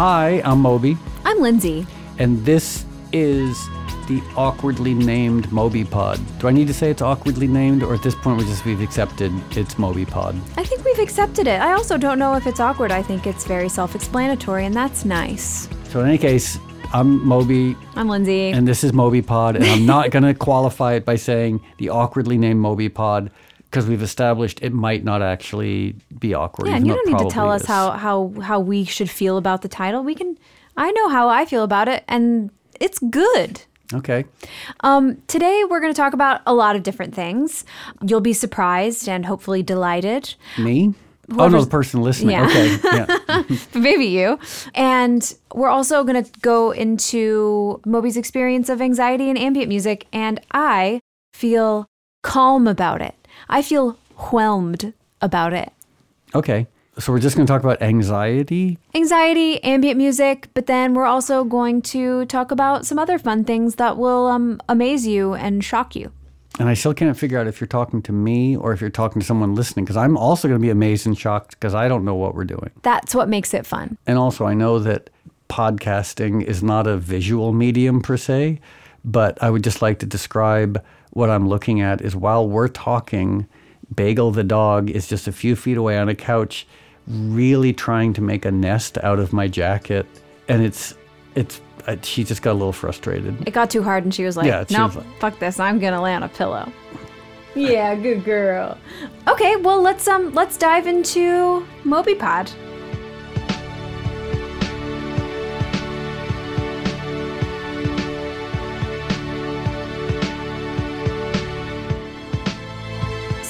Hi, I'm Moby, I'm Lindsay. and this is the awkwardly named Moby Pod. Do I need to say it's awkwardly named, or at this point we just we've accepted it's Moby Pod? I think we've accepted it. I also don't know if it's awkward. I think it's very self explanatory, and that's nice. So in any case, I'm Moby, I'm Lindsay. and this is Moby Pod, and I'm not going to qualify it by saying the awkwardly named Moby Pod because we've established it might not actually be awkward. yeah, and you don't need to tell probably us how, how, how we should feel about the title. We can, I know how I feel about it, and it's good. Okay. Um, today, we're going to talk about a lot of different things. You'll be surprised and hopefully delighted. Me? Oh no, the person listening. Yeah. Okay. Yeah. maybe you. And we're also going to go into Moby's experience of anxiety and ambient music. And I feel calm about it. I feel whelmed about it. Okay. So we're just going to talk about anxiety. Anxiety, ambient music, but then we're also going to talk about some other fun things that will um, amaze you and shock you. And I still can't figure out if you're talking to me or if you're talking to someone listening because I'm also going to be amazed and shocked because I don't know what we're doing. That's what makes it fun. And also, I know that podcasting is not a visual medium per se, but I would just like to describe what I'm looking at is while we're talking, Bagel the dog is just a few feet away on a couch, really trying to make a nest out of my jacket. And it's, it's, uh, she just got a little frustrated. It got too hard and she was like, Yeah, she nope, like- fuck this. I'm going to lay on a pillow. yeah, good girl. Okay, well, let's um let's dive into Moby Pod.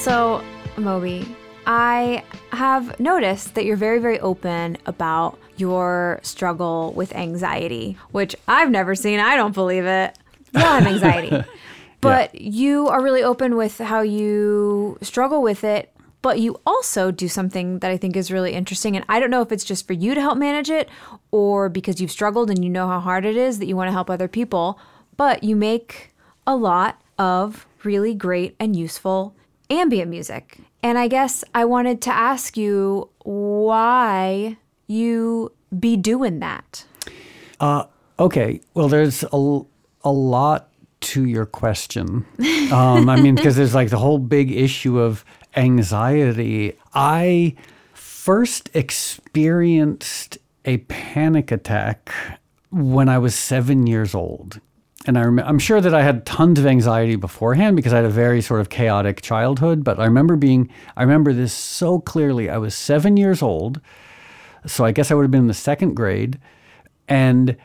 So, Moby, I have noticed that you're very, very open about your struggle with anxiety, which I've never seen. I don't believe it. You don't have anxiety. But you are really open with how you struggle with it. But you also do something that I think is really interesting. And I don't know if it's just for you to help manage it or because you've struggled and you know how hard it is that you want to help other people. But you make a lot of really great and useful ambient music. And I guess I wanted to ask you why you be doing that. Okay. Well, there's a, a lot to your question. Um, I mean, because there's like the whole big issue of anxiety. I first experienced a panic attack when I was seven years old. And I I'm sure that I had tons of anxiety beforehand because I had a very sort of chaotic childhood. But I remember being, I remember this so clearly. I was seven years old. So I guess I would have been in the second grade. And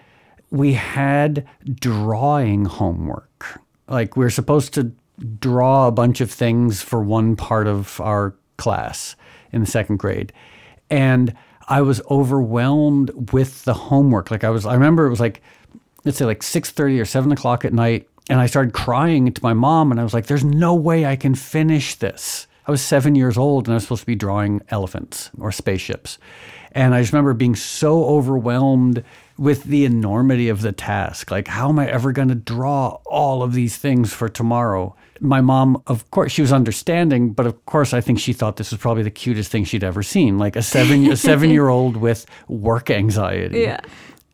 we had drawing homework. Like we're supposed to draw a bunch of things for one part of our class in the second grade. And I was overwhelmed with the homework. Like I was, I remember it was like, let's say like 6.30 or 7 o'clock at night. And I started crying to my mom and I was like, there's no way I can finish this. I was seven years old and I was supposed to be drawing elephants or spaceships. And I just remember being so overwhelmed with the enormity of the task. Like, how am I ever going to draw all of these things for tomorrow? My mom, of course, she was understanding, but of course, I think she thought this was probably the cutest thing she'd ever seen. Like a seven, a seven year old with work anxiety. Yeah.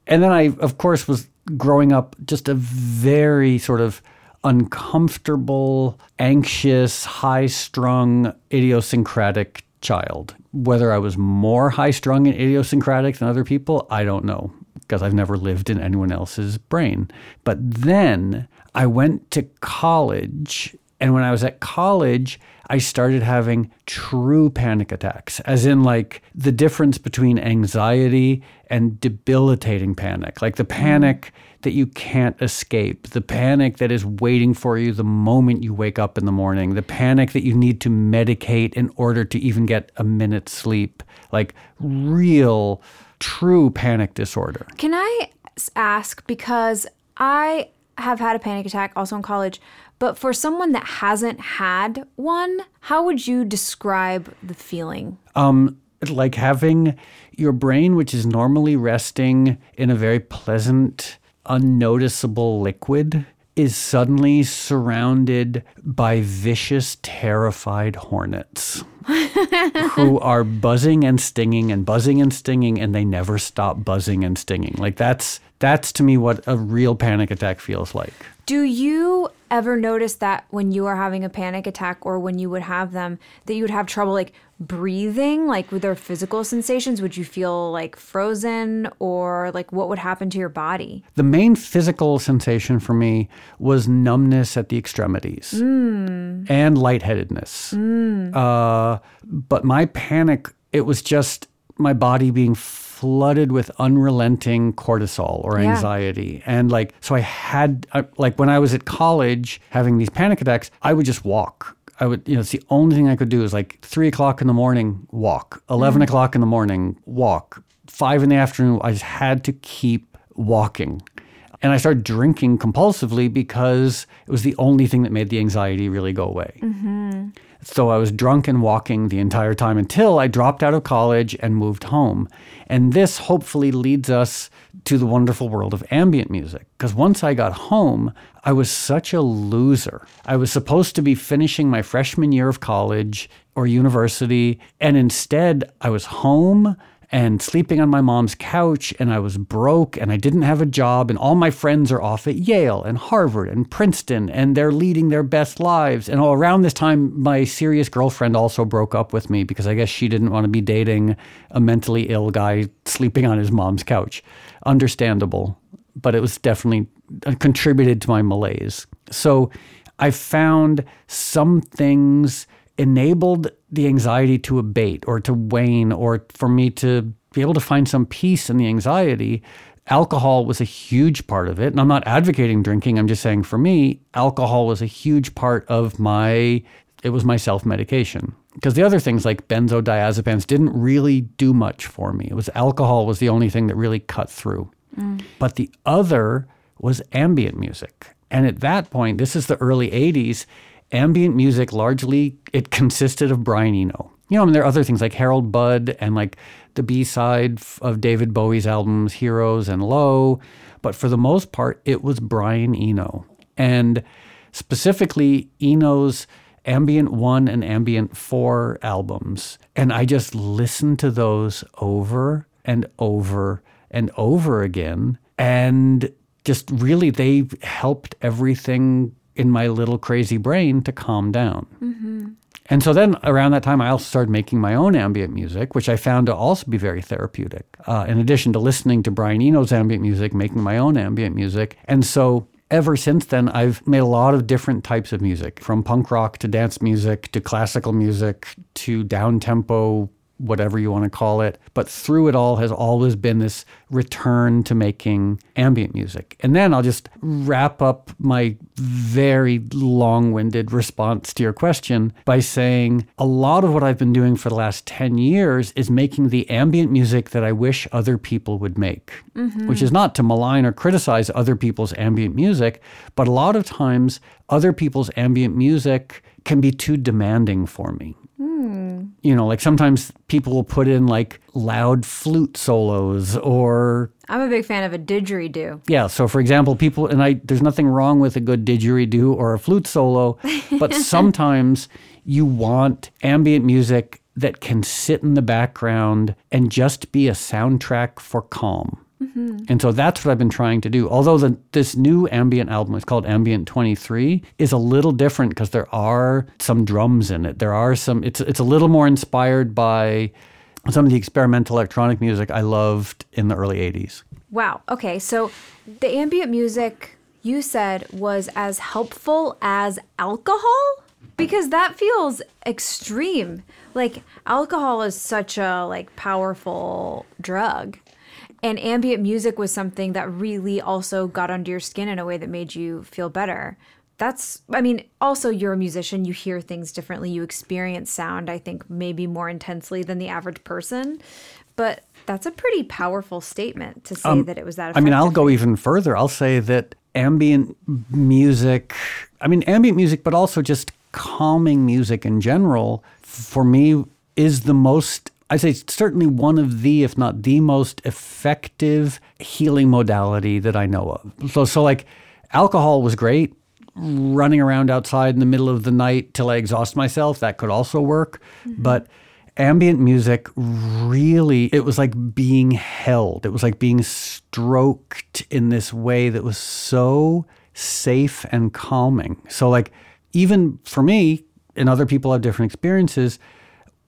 And then I, of course, was growing up just a very sort of uncomfortable, anxious, high strung, idiosyncratic child. Whether I was more high strung and idiosyncratic than other people, I don't know because I've never lived in anyone else's brain. But then I went to college. And when I was at college, I started having true panic attacks, as in like the difference between anxiety and debilitating panic, like the panic that you can't escape, the panic that is waiting for you the moment you wake up in the morning, the panic that you need to medicate in order to even get a minute's sleep, like real, true panic disorder. Can I ask because I have had a panic attack also in college, but for someone that hasn't had one, how would you describe the feeling? Um, like having your brain, which is normally resting in a very pleasant, unnoticeable liquid, is suddenly surrounded by vicious, terrified hornets. who are buzzing and stinging and buzzing and stinging and they never stop buzzing and stinging. Like that's that's to me what a real panic attack feels like. Do you ever notice that when you are having a panic attack or when you would have them that you would have trouble like breathing like with their physical sensations? Would you feel like frozen or like what would happen to your body? The main physical sensation for me was numbness at the extremities and lightheadedness. Uh, but my panic, it was just my body being flooded with unrelenting cortisol or Yeah. anxiety. And like, so I had, I- like, when I was at college having these panic attacks, I would just walk. I would, you know, it's the only thing I could do is like three o'clock in the morning, walk. 11 mm-hmm. o'clock in the morning, walk. Five in the afternoon, I just had to keep walking. And I started drinking compulsively because it was the only thing that made the anxiety really go away. Mm-hmm. So I was drunk and walking the entire time until I dropped out of college and moved home. And this hopefully leads us to the wonderful world of ambient music. Because once I got home, I was such a loser. I was supposed to be finishing my freshman year of college or university, and instead I was home and sleeping on my mom's couch and I was broke and I didn't have a job and all my friends are off at Yale and Harvard and Princeton and they're leading their best lives. And all around this time my serious girlfriend also broke up with me because I guess she didn't want to be dating a mentally ill guy sleeping on his mom's couch. Understandable but it was definitely uh, contributed to my malaise. So I found some things enabled the anxiety to abate or to wane or for me to be able to find some peace in the anxiety. Alcohol was a huge part of it. And I'm not advocating drinking. I'm just saying for me, alcohol was a huge part of my, it was my self medication. Because the other things like benzodiazepines didn't really do much for me. It was alcohol was the only thing that really cut through. Mm. But the other was ambient music. And at that point, this is the early 80s, ambient music largely it consisted of Brian Eno. You know, I mean, there are other things like Harold Budd and like the B-side of David Bowie's albums Heroes and Low, but for the most part it was Brian Eno. And specifically Eno's Ambient 1 and Ambient 4 albums. And I just listened to those over and over and over again and just really they helped everything in my little crazy brain to calm down. And so then around that time, I also started making my own ambient music, which I found to also be very therapeutic. Uh, in addition to listening to Brian Eno's ambient music, making my own ambient music. And so ever since then, I've made a lot of different types of music from punk rock to dance music to classical music to down tempo whatever you want to call it. But through it all has always been this return to making ambient music. And then I'll just wrap up my very long winded response to your question by saying a lot of what I've been doing for the last 10 years is making the ambient music that I wish other people would make, mm-hmm. which is not to malign or criticize other people's ambient music, but a lot of times other people's ambient music can be too demanding for me Hmm. you know, like sometimes people will put in like loud flute solos or i'm a big fan of a didgeridoo yeah. So for example, people and I, there's nothing wrong with a good didgeridoo or a flute solo, but sometimes you want ambient music that can sit in the background and just be a soundtrack for calm. Mm-hmm. And so that's what I've been trying to do. Although the, this new ambient album is called Ambient 23 is a little different because there are some drums in it. There are some it's it's a little more inspired by some of the experimental electronic music I loved in the early 80s. Wow. Okay. So the ambient music you said was as helpful as alcohol? Because that feels extreme. Like alcohol is such a like powerful drug. And ambient music was something that really also got under your skin in a way that made you feel better. That's I mean, also you're a musician, you hear things differently, you experience sound I think maybe more intensely than the average person. But that's a pretty powerful statement to say um, that it was that I mean, I'll go even further. I'll say that ambient music, I mean, ambient music, but also just calming music in general, for me, is the most, I say, it's certainly one of the, if not the most effective healing modality that I know of. So, so like, alcohol was great. running around outside in the middle of the night till I exhaust myself. That could also work. Mm-hmm. But ambient music really, it was like being held. It was like being stroked in this way that was so safe and calming. So, like, even for me, and other people have different experiences,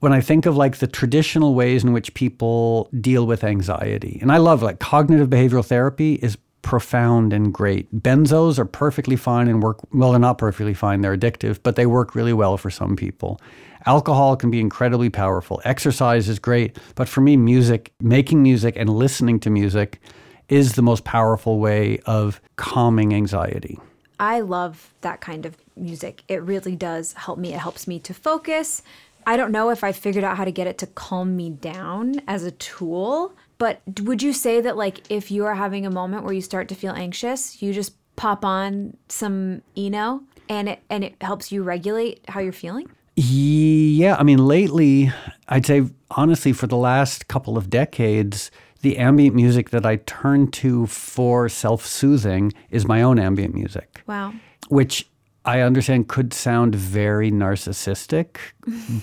when I think of like the traditional ways in which people deal with anxiety, and I love like cognitive behavioral therapy is profound and great. Benzos are perfectly fine and work well, they're not perfectly fine, they're addictive, but they work really well for some people. Alcohol can be incredibly powerful. Exercise is great, but for me, music, making music and listening to music is the most powerful way of calming anxiety. I love that kind of music. It really does help me. It helps me to focus. I don't know if I figured out how to get it to calm me down as a tool, but would you say that like if you are having a moment where you start to feel anxious, you just pop on some Eno and it and it helps you regulate how you're feeling? Yeah, I mean, lately, I'd say honestly, for the last couple of decades, the ambient music that I turn to for self soothing is my own ambient music, Wow. which I understand could sound very narcissistic,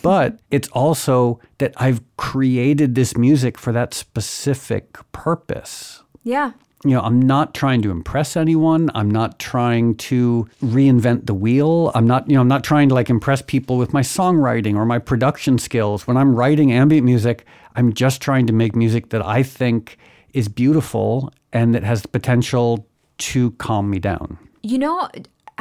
but it's also that I've created this music for that specific purpose Yeah. you know, I'm not trying to impress anyone. I'm not trying to reinvent the wheel. I'm not, you know, I'm not trying to like impress people with my songwriting or my production skills. When I'm writing ambient music, I'm just trying to make music that I think is beautiful and that has the potential to calm me down. You know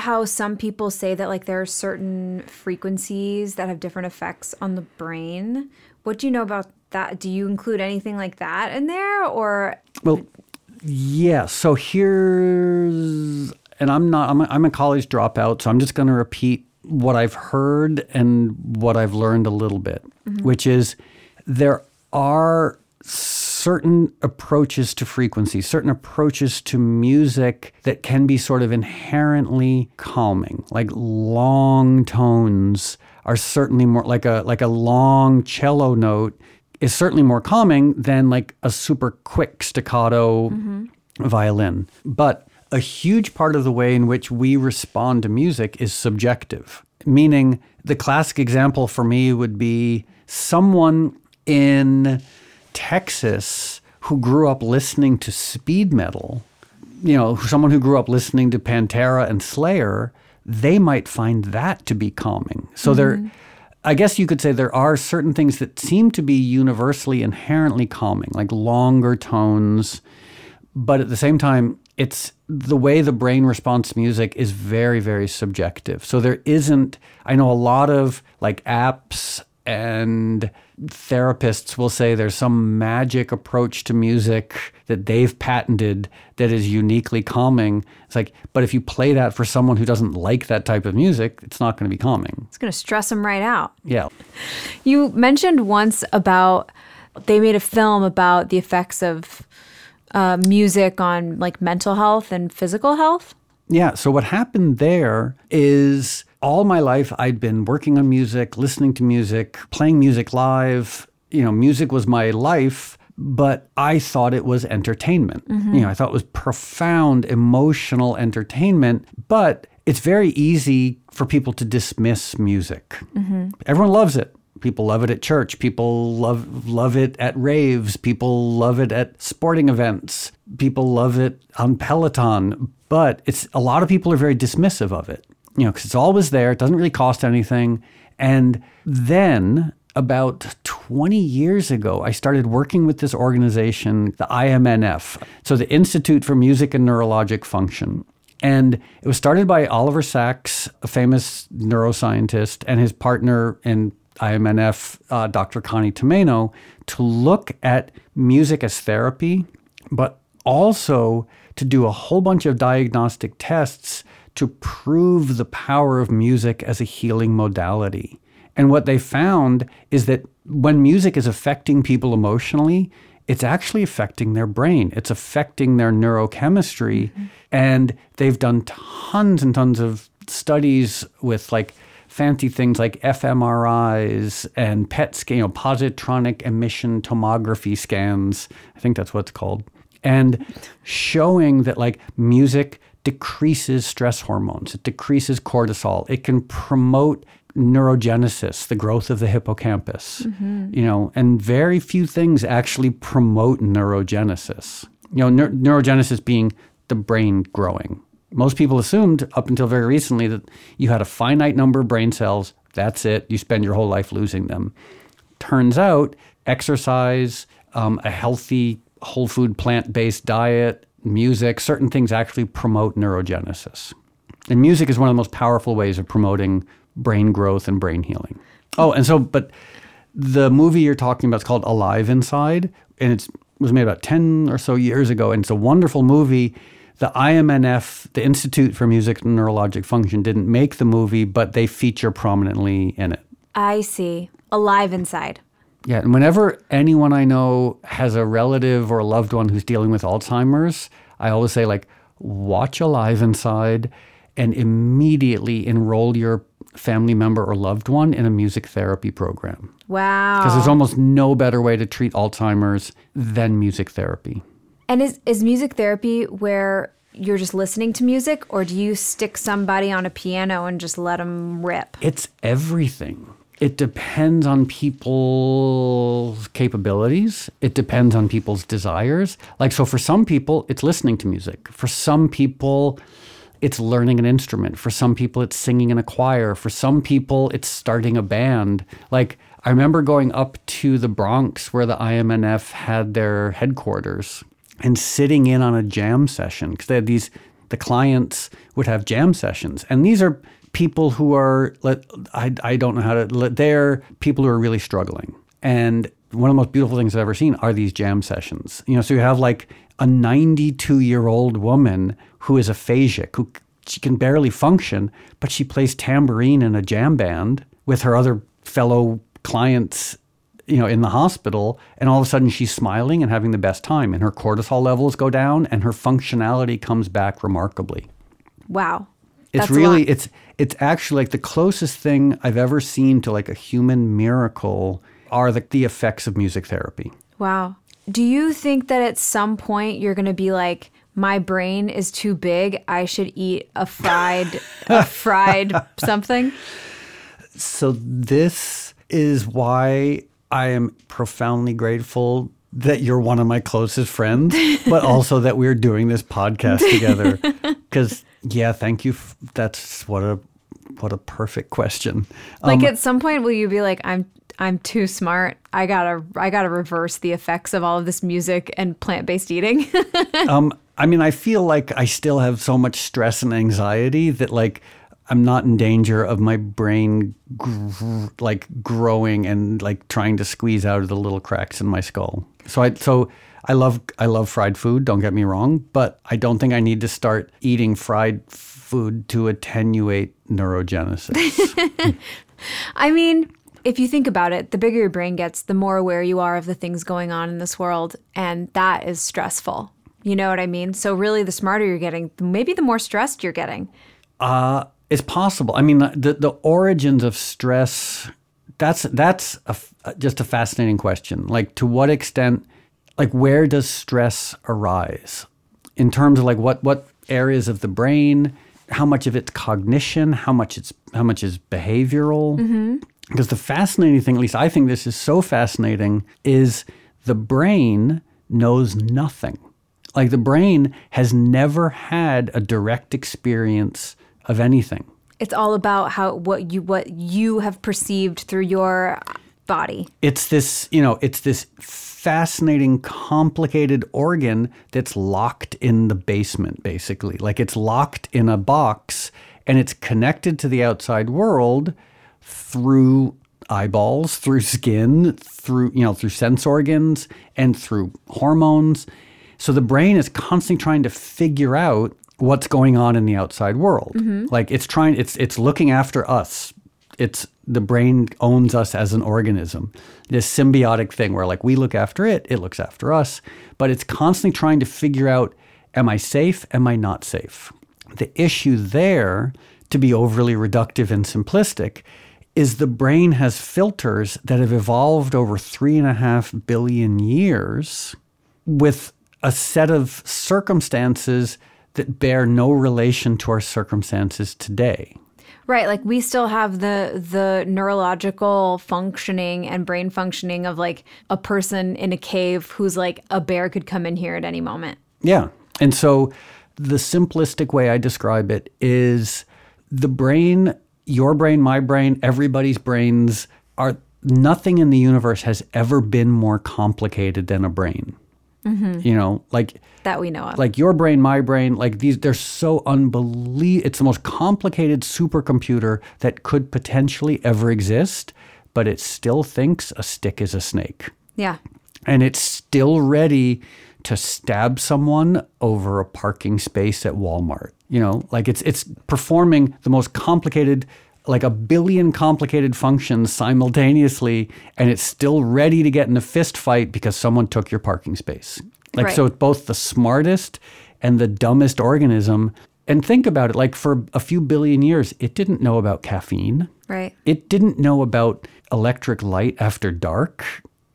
how some people say that like there are certain frequencies that have different effects on the brain? What do you know about that? Do you include anything like that in there or Well, yeah. So here's, and I'm not, I'm a, I'm a college dropout, so I'm just going to repeat what I've heard and what I've learned a little bit, mm-hmm. which is there are certain approaches to frequency, certain approaches to music that can be sort of inherently calming, like long tones are certainly more like a like a long cello note is certainly more calming than like a super quick staccato mm-hmm. violin. But a huge part of the way in which we respond to music is subjective, meaning the classic example for me would be someone in Texas who grew up listening to speed metal you know, someone who grew up listening to Pantera and Slayer, they might find that to be calming. So mm-hmm. there, I guess you could say there are certain things that seem to be universally inherently calming, like longer tones, but at the same time, it's the way the brain responds to music is very, very subjective. So there isn't, I know a lot of like apps and therapists will say there's some magic approach to music that they've patented that is uniquely calming. It's like, but if you play that for someone who doesn't like that type of music, it's not going to be calming. it's going to stress them right out? Yeah. You mentioned once about they made a film about the effects of uh, music on like mental health and physical health. Yeah. So what happened there is all my life I'd been working on music, listening to music, playing music live. You know, music was my life, but I thought it was entertainment. Mm-hmm. You know, I thought it was profound emotional entertainment, but it's very easy for people to dismiss music. Mm-hmm. Everyone loves it. People love it at church. People love love it at raves. People love it at sporting events. People love it on Peloton. But it's a lot of people are very dismissive of it. You know, because it's always there. It doesn't really cost anything. And then about 20 years ago, I started working with this organization, the IMNF, so the Institute for Music and Neurologic Function. And it was started by Oliver Sacks, a famous neuroscientist, and his partner in IMNF, uh, Dr. Connie Tomaino, to look at music as therapy, but also to do a whole bunch of diagnostic tests to prove the power of music as a healing modality. And what they found is that when music is affecting people emotionally, it's actually affecting their brain. It's affecting their neurochemistry. Mm-hmm. And they've done tons and tons of studies with like fancy things like fMRIs and PET scan, you know, positronic emission tomography scans. I think that's what it's called. And showing that like music decreases stress hormones, it decreases cortisol, it can promote neurogenesis, the growth of the hippocampus. You know, and very few things actually promote neurogenesis. You know, neur- neurogenesis being the brain growing. Most people assumed up until very recently that you had a finite number of brain cells, that's it, you spend your whole life losing them. Turns out, exercise, um, a healthy whole food plant based diet, music, certain things actually promote neurogenesis. And music is one of the most powerful ways of promoting brain growth and brain healing. Oh, and so, but the movie you're talking about is called Alive Inside, and it was made about 10 or so years ago. And it's a wonderful movie. The IMNF, the Institute for Music and Neurologic Function, didn't make the movie, but they feature prominently in it. I see. Alive inside. Yeah, and whenever anyone I know has a relative or a loved one who's dealing with Alzheimer's, I always say like watch Alive Inside and immediately enroll your family member or loved one in a music therapy program. Wow. Because there's almost no better way to treat Alzheimer's than music therapy. And is is music therapy where you're just listening to music, or do you stick somebody on a piano and just let them rip? It's everything. It depends on people's capabilities. It depends on people's desires. Like, so for some people, it's listening to music. For some people, it's learning an instrument. For some people, it's singing in a choir. For some people, it's starting a band. Like, I remember going up to the Bronx where the IMNF had their headquarters and sitting in on a jam session because they had these, the clients would have jam sessions. And these are people who are, let- I, I don't know how to, let- they're people who are really struggling. And one of the most beautiful things I've ever seen are these jam sessions. You know, so you have like a 92 year old woman who is aphasic, who she can barely function, but she plays tambourine in a jam band with her other fellow clients, you know, in the hospital. And all of a sudden she's smiling and having the best time, and her cortisol levels go down and her functionality comes back remarkably. Wow. It's That's really it's it's actually like the closest thing I've ever seen to like a human miracle are the, the effects of music therapy. Wow. Do you think that at some point you're going to be like, my brain is too big. I should eat a fried, a fried something? So this is why I am profoundly grateful that you're one of my closest friends, but also that we're doing this podcast together. Because yeah, thank you. That's what a what a perfect question. Like at some point, will you be like, I'm, I'm too smart. I gotta, I gotta reverse the effects of all of this music and plant based eating. um, I mean, I feel like I still have so much stress and anxiety that like I'm not in danger of my brain gr- like growing and like trying to squeeze out of the little cracks in my skull. So I so I love I love fried food. Don't get me wrong, but I don't think I need to start eating fried food to attenuate neurogenesis. I mean, if you think about it, the bigger your brain gets, the more aware you are of the things going on in this world. And that is stressful. You know what I mean? So, really, the smarter you're getting, maybe the more stressed you're getting. Uh, it's possible. I mean, the the origins of stress. That's that's a just a fascinating question. Like, to what extent, like, where does stress arise? In terms of like what what areas of the brain, how much of it's cognition, how much it's how much is behavioral. Mm-hmm. Because the fascinating thing, at least I think this is so fascinating, is the brain knows nothing. Like the brain has never had a direct experience of anything. It's all about how what you what you have perceived through your body. It's this, you know, it's this fascinating, complicated organ that's locked in the basement, basically. Like it's locked in a box and it's connected to the outside world through eyeballs, through skin, through, you know, through sense organs and through hormones. So the brain is constantly trying to figure out what's going on in the outside world. Mm-hmm. Like it's trying it's it's looking after us. It's the brain owns us as an organism. This symbiotic thing where like we look after it, it looks after us, but it's constantly trying to figure out am I safe? Am I not safe? The issue there, to be overly reductive and simplistic, is the brain has filters that have evolved over three and a half billion years with a set of circumstances that bear no relation to our circumstances today. Right, like we still have the the neurological functioning and brain functioning of like a person in a cave who's like a bear could come in here at any moment. Yeah. And so the simplistic way I describe it is the brain, your brain, my brain, everybody's brains are nothing in the universe has ever been more complicated than a brain. Mm-hmm. You know, like That we know of. like your brain, my brain, like these, they're so unbelievable. It's the most complicated supercomputer that could potentially ever exist, but it still thinks a stick is a snake. yeah. And it's still ready to stab someone over a parking space at Walmart. You know, like it's it's performing the most complicated like a billion complicated functions simultaneously and it's still ready to get in a fist fight because someone took your parking space. Like Right. so it's both the smartest and the dumbest organism. And think about it, like for a few billion years, it didn't know about caffeine. Right. It didn't know about electric light after dark.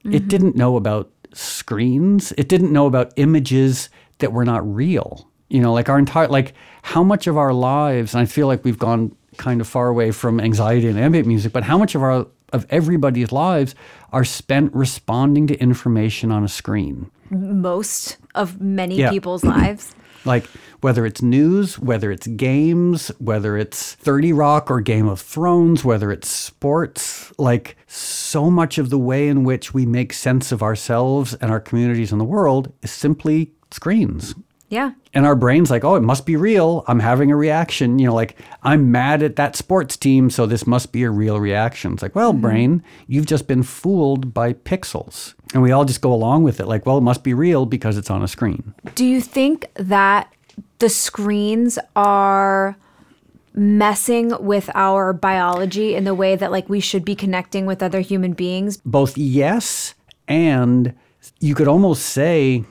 It mm-hmm. didn't know about screens. It didn't know about images that were not real. You know, like our entire, like how much of our lives, and I feel like we've gone kind of far away from anxiety and ambient music, but how much of our, of everybody's lives are spent responding to information on a screen? Most of many Yeah. people's lives. Like whether it's news, whether it's games, whether it's 30 Rock or Game of Thrones, whether it's sports, like so much of the way in which we make sense of ourselves and our communities in the world is simply screens. Yeah. And our brain's like, oh, it must be real. I'm having a reaction. You know, like I'm mad at that sports team, so this must be a real reaction. It's like, well, mm-hmm. brain, you've just been fooled by pixels. And we all just go along with it, like, well, it must be real because it's on a screen. Do you think that the screens are messing with our biology in the way that like we should be connecting with other human beings? both yes and you could almost say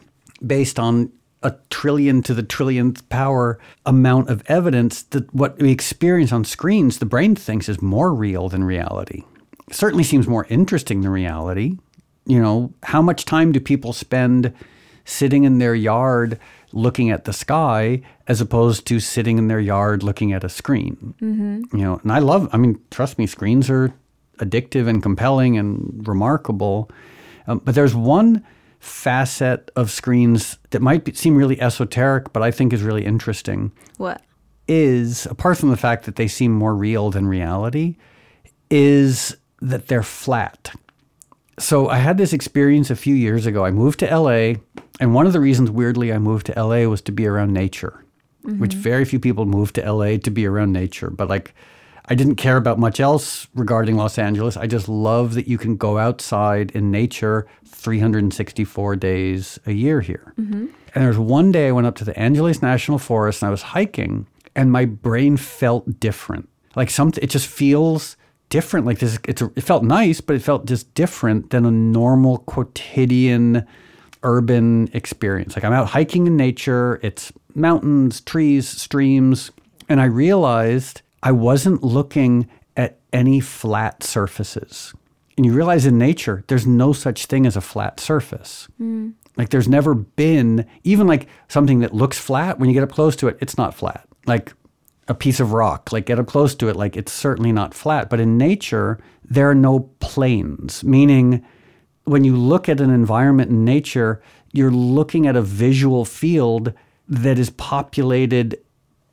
based on a trillion to the trillionth power amount of evidence that what we experience on screens the brain thinks is more real than reality. Certainly seems more interesting than reality. You know how much time do people spend sitting in their yard looking at the sky as opposed to sitting in their yard looking at a screen? You know and i love i mean trust me screens are addictive and compelling and remarkable. Um, but there's one facet of screens that might be, seem really esoteric but i think is really interesting What? is apart from the fact that they seem more real than reality is that they're flat so I had this experience a few years ago. I moved to LA, and one of the reasons, weirdly, I moved to LA was to be around nature, which mm-hmm. very few people move to LA to be around nature. But like, I didn't care about much else regarding Los Angeles. I just love that you can go outside in nature 364 days a year here. Mm-hmm. And there's one day I went up to the Angeles National Forest and I was hiking, and my brain felt different. Like something, it just feels different. Like this, it's a, it felt nice, but it felt just different than a normal quotidian urban experience. Like I'm out hiking in nature. It's mountains, trees, streams, and I realized I wasn't looking at any flat surfaces. And you realize in nature, there's no such thing as a flat surface. Mm. Like there's never been even like something that looks flat when you get up close to it, it's not flat. Like a piece of rock, like get up close to it, like it's certainly not flat. But in nature, there are no planes, meaning when you look at an environment in nature, you're looking at a visual field that is populated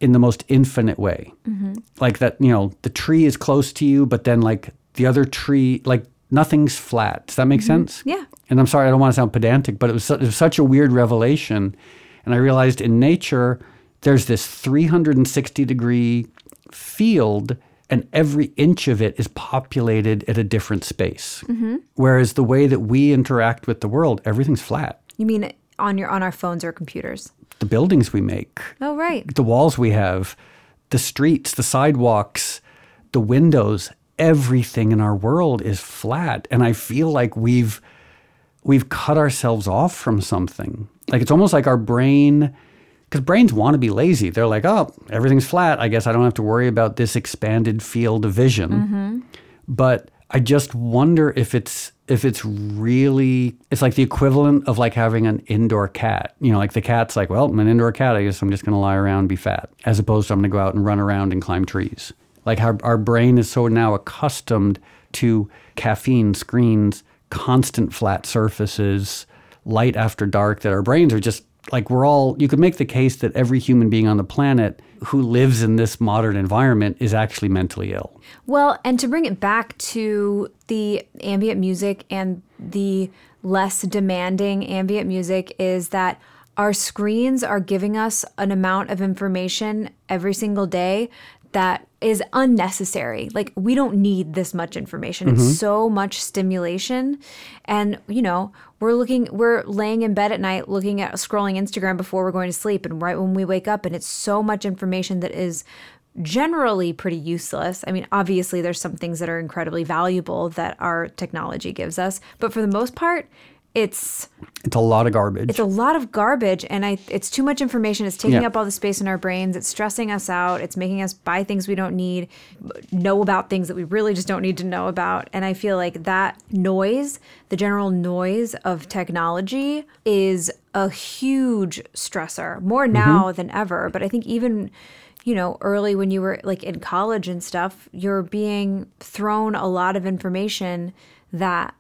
in the most infinite way. Mm-hmm. Like that, you know, the tree is close to you, but then like the other tree, like nothing's flat. Does that make mm-hmm. sense? Yeah. And I'm sorry, I don't want to sound pedantic, but it was, it was such a weird revelation. And I realized in nature, there's this 360 degree field, and every inch of it is populated at a different space. Mm-hmm. Whereas the way that we interact with the world, everything's flat. You mean on your on our phones or computers? The buildings we make, Oh, right. the walls we have, the streets, the sidewalks, the windows, everything in our world is flat. And I feel like we've we've cut ourselves off from something. Like it's almost like our brain because brains want to be lazy. They're like, oh, everything's flat. I guess I don't have to worry about this expanded field of vision. Mm-hmm. But I just wonder if it's if it's really it's like the equivalent of like having an indoor cat. You know, like the cat's like, well, I'm an indoor cat. I guess I'm just going to lie around and be fat, as opposed to I'm going to go out and run around and climb trees. Like our our brain is so now accustomed to caffeine, screens, constant flat surfaces, light after dark that our brains are just like we're all you could make the case that every human being on the planet who lives in this modern environment is actually mentally ill. Well, and to bring it back to the ambient music and the less demanding ambient music is that our screens are giving us an amount of information every single day that is unnecessary. Like we don't need this much information. It's mm-hmm. so much stimulation. And you know, we're looking we're laying in bed at night looking at scrolling Instagram before we're going to sleep and right when we wake up and it's so much information that is generally pretty useless. I mean, obviously there's some things that are incredibly valuable that our technology gives us, but for the most part, it's it's a lot of garbage. It's a lot of garbage, and I it's too much information. It's taking yeah. up all the space in our brains. It's stressing us out. It's making us buy things we don't need, know about things that we really just don't need to know about. And I feel like that noise, the general noise of technology, is a huge stressor. More mm-hmm. now mm-hmm. than ever. But I think even you know, early when you were like in college and stuff, you're being thrown a lot of information that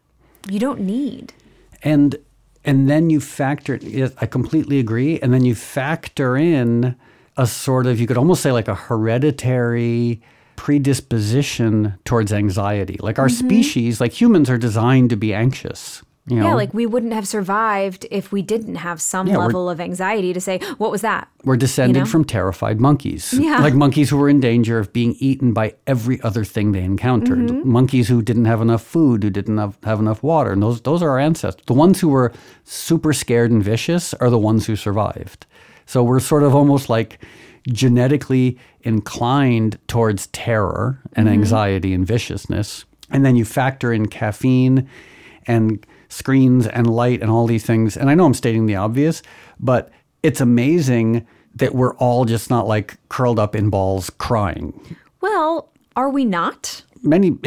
you don't need and and then you factor i completely agree and then you factor in a sort of you could almost say like a hereditary predisposition towards anxiety like our mm-hmm. species like humans are designed to be anxious you know? Yeah, like we wouldn't have survived if we didn't have some yeah, level of anxiety to say, what was that? We're descended you know? from terrified monkeys. Yeah. Like monkeys who were in danger of being eaten by every other thing they encountered. Mm-hmm. Monkeys who didn't have enough food, who didn't have, have enough water. And those, those are our ancestors. The ones who were super scared and vicious are the ones who survived. So we're sort of almost like genetically inclined towards terror and mm-hmm. anxiety and viciousness. And then you factor in caffeine and screens and light and all these things. And I know I'm stating the obvious, but it's amazing that we're all just not like curled up in balls crying. Well, are we not? Many.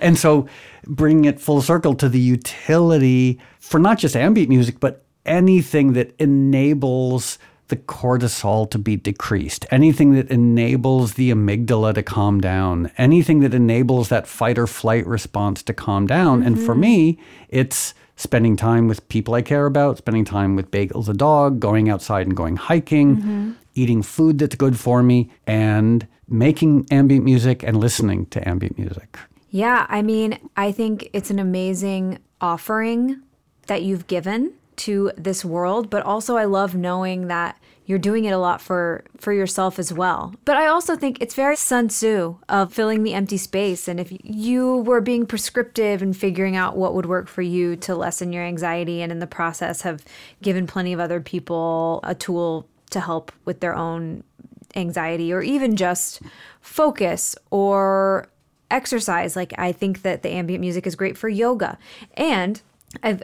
and so bringing it full circle to the utility for not just ambient music, but anything that enables the cortisol to be decreased, anything that enables the amygdala to calm down, anything that enables that fight or flight response to calm down. Mm-hmm. And for mm-hmm. me, it's spending time with people I care about, spending time with Bagel the dog, going outside and going hiking, mm-hmm. eating food that's good for me, and making ambient music and listening to ambient music. Yeah, I mean, I think it's an amazing offering that you've given to this world, but also I love knowing that you're doing it a lot for for yourself as well. But I also think it's very Sun Tzu of filling the empty space. And if you were being prescriptive and figuring out what would work for you to lessen your anxiety, and in the process have given plenty of other people a tool to help with their own anxiety, or even just focus or exercise. Like I think that the ambient music is great for yoga and I've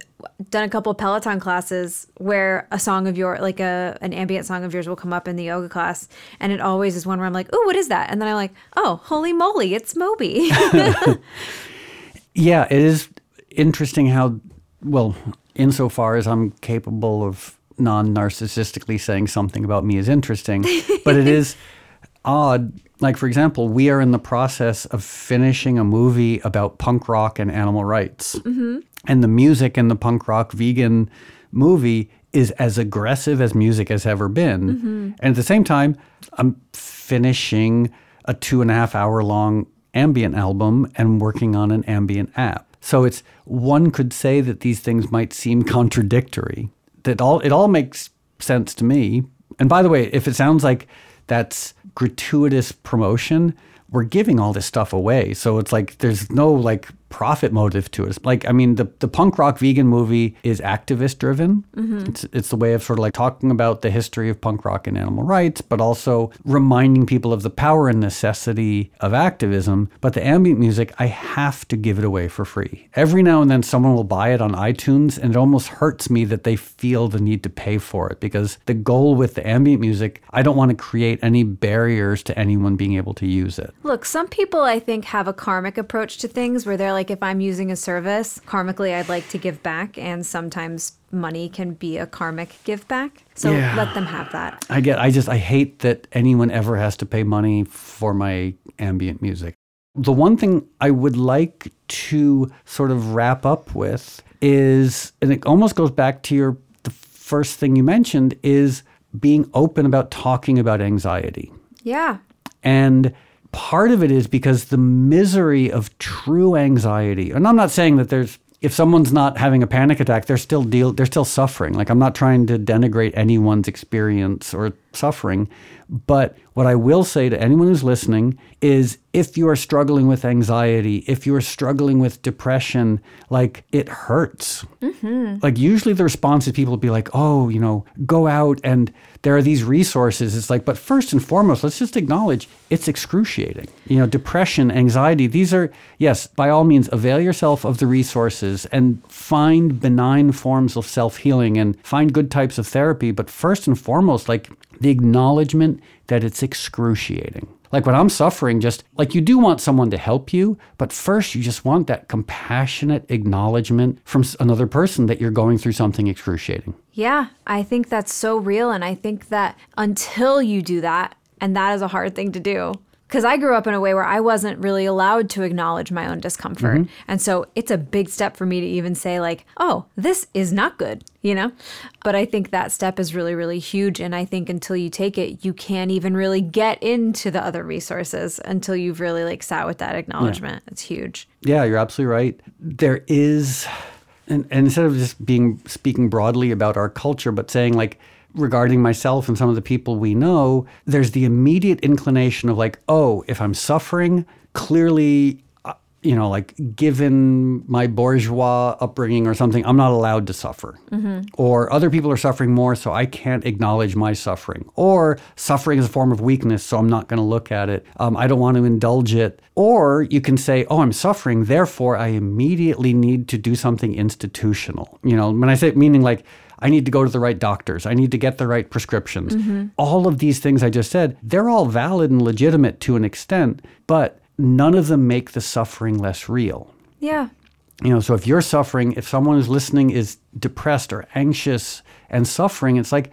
done a couple of Peloton classes where a song of your like a an ambient song of yours will come up in the yoga class, and it always is one where I'm like, "Oh, what is that?" And then I'm like, "Oh, holy moly, it's Moby." yeah, it is interesting how well, insofar as I'm capable of non-narcissistically saying something about me is interesting, but it is odd. Like for example, we are in the process of finishing a movie about punk rock and animal rights. Mm-hmm and the music in the punk rock vegan movie is as aggressive as music has ever been. Mm-hmm. And at the same time, I'm finishing a two and a half hour long ambient album and working on an ambient app. So it's one could say that these things might seem contradictory. That all it all makes sense to me. And by the way, if it sounds like that's gratuitous promotion, we're giving all this stuff away. So it's like there's no like profit motive to it. Like, I mean, the, the punk rock vegan movie is activist driven. Mm-hmm. It's, it's the way of sort of like talking about the history of punk rock and animal rights, but also reminding people of the power and necessity of activism. But the ambient music, I have to give it away for free. Every now and then someone will buy it on iTunes, and it almost hurts me that they feel the need to pay for it because the goal with the ambient music, I don't want to create any barriers to anyone being able to use it. Look, some people I think have a karmic approach to things where they're like, if I'm using a service, karmically I'd like to give back. And sometimes money can be a karmic give back. So Yeah. let them have that. I get I just I hate that anyone ever has to pay money for my ambient music. The one thing I would like to sort of wrap up with is and it almost goes back to your the first thing you mentioned is being open about talking about anxiety. Yeah. And part of it is because the misery of true anxiety, and I'm not saying that there's if someone's not having a panic attack, they're still deal they're still suffering. Like I'm not trying to denigrate anyone's experience or suffering, but what I will say to anyone who's listening is if you are struggling with anxiety, if you are struggling with depression, like it hurts. Mm-hmm. Like usually the response is people will be like, "Oh, you know, go out and there are these resources." It's like, but first and foremost, let's just acknowledge it's excruciating. You know, depression, anxiety, these are yes, by all means avail yourself of the resources and find benign forms of self-healing and find good types of therapy, but first and foremost, like the acknowledgement that it's excruciating. Like when I'm suffering, just like you do want someone to help you, but first you just want that compassionate acknowledgement from another person that you're going through something excruciating. Yeah, I think that's so real. And I think that until you do that, and that is a hard thing to do. Because I grew up in a way where I wasn't really allowed to acknowledge my own discomfort. Mm-hmm. And so it's a big step for me to even say, like, oh, this is not good, you know? But I think that step is really, really huge. And I think until you take it, you can't even really get into the other resources until you've really like sat with that acknowledgement. It's huge. Yeah, you're absolutely right. There is, and, and instead of just being speaking broadly about our culture, but saying like regarding myself and some of the people we know, there's the immediate inclination of like, oh, if I'm suffering, clearly, uh, you know, like given my bourgeois upbringing or something, I'm not allowed to suffer. Or other people are suffering more, so I can't acknowledge my suffering. Or suffering is a form of weakness, so I'm not going to look at it. Um, I don't want to indulge it. Or you can say, oh, I'm suffering, therefore I immediately need to do something institutional. You know, when I say meaning like, I need to go to the right doctors. I need to get the right prescriptions. Mm-hmm. All of these things I just said, they're all valid and legitimate to an extent, but none of them make the suffering less real. Yeah. You know, so if you're suffering, if someone who's listening is depressed or anxious and suffering, it's like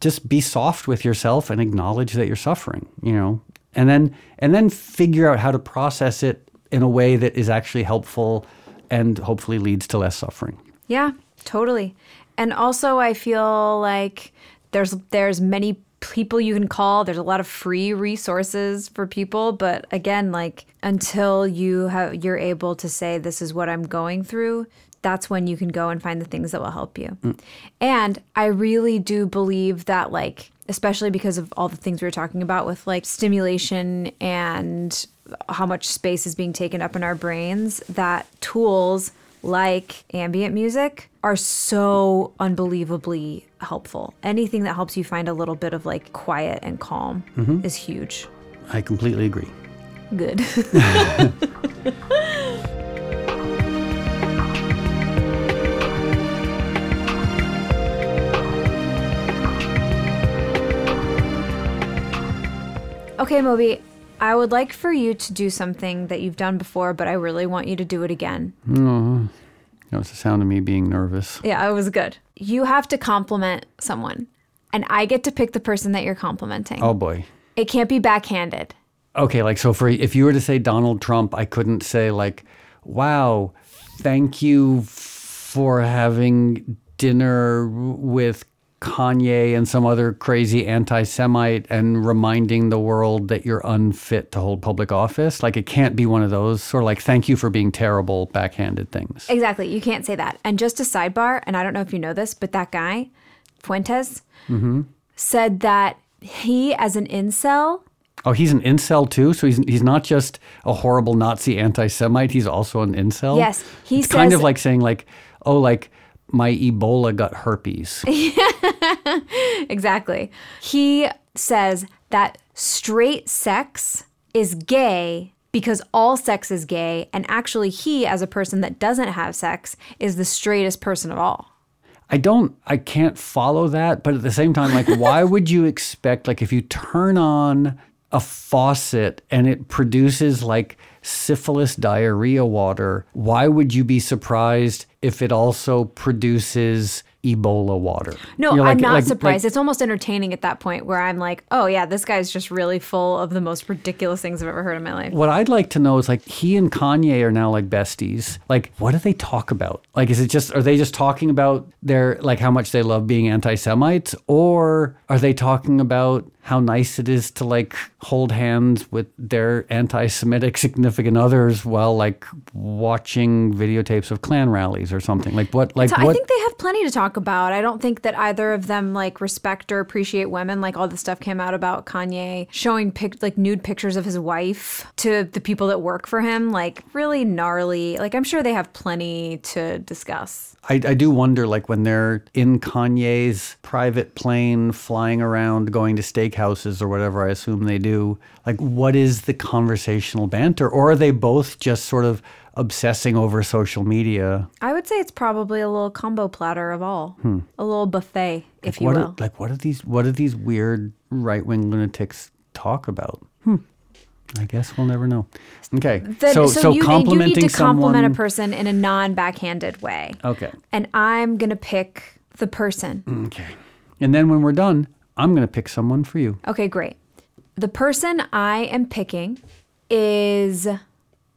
just be soft with yourself and acknowledge that you're suffering, you know. And then and then figure out how to process it in a way that is actually helpful and hopefully leads to less suffering. Yeah, totally. And also I feel like there's there's many people you can call. There's a lot of free resources for people, but again, like until you have you're able to say this is what I'm going through, that's when you can go and find the things that will help you. Mm. And I really do believe that like especially because of all the things we were talking about with like stimulation and how much space is being taken up in our brains, that tools like ambient music are so unbelievably helpful. Anything that helps you find a little bit of like quiet and calm mm-hmm. is huge. I completely agree. Good. okay, Moby, I would like for you to do something that you've done before, but I really want you to do it again. That was the sound of me being nervous. Yeah, it was good. You have to compliment someone, and I get to pick the person that you're complimenting. Oh boy. It can't be backhanded. Okay, like so for if you were to say Donald Trump, I couldn't say like, "Wow, thank you for having dinner with Kanye and some other crazy anti-Semite and reminding the world that you're unfit to hold public office." Like it can't be one of those sort of like, "Thank you for being terrible," backhanded things. Exactly. You can't say that. And just a sidebar, and I don't know if you know this, but that guy, Fuentes, mm-hmm. said that he, as an incel, Oh, he's an incel too. So he's he's not just a horrible Nazi anti-Semite. He's also an incel. Yes, he's kind of like saying like, oh, like my Ebola got herpes. Exactly. He says that straight sex is gay because all sex is gay, and actually, he, as a person that doesn't have sex, is the straightest person of all. I don't, I can't follow that. But at the same time, like, why would you expect, like, if you turn on a faucet and it produces like syphilis diarrhea water, why would you be surprised if it also produces Ebola water? No, You know, I'm like- not like- surprised. like- it's almost entertaining at that point where I'm like, oh, yeah, this guy's just really full of the most ridiculous things I've ever heard in my life. what I'd like to know is like he and Kanye are now like besties. Like, what do they talk about? Like, is it just are they just talking about their like how much they love being anti-Semites, or are they talking about how nice it is to like hold hands with their anti-Semitic significant others while like watching videotapes of Klan rallies or something? Like, what? Like, So what? I think they have plenty to talk about. I don't think that either of them like respect or appreciate women. Like all the stuff came out about Kanye showing pic- like nude pictures of his wife to the people that work for him. Like really gnarly. Like I'm sure they have plenty to discuss. I, I do wonder, like, when they're in Kanye's private plane flying around, going to steakhouses or whatever, I assume they do, like, what is the conversational banter? Or are they both just sort of obsessing over social media? I would say it's probably a little combo platter of all, a little buffet, if you what will. Are, like, what are these, what do these weird right wing lunatics talk about? Hmm. I guess we'll never know. Okay. Then- so, so, you, you complimenting need to compliment someone. a person in a non-backhanded way. okay. And I'm gonna pick the person. Okay. And then when we're done, I'm going to pick someone for you. Okay, great. The person I am picking is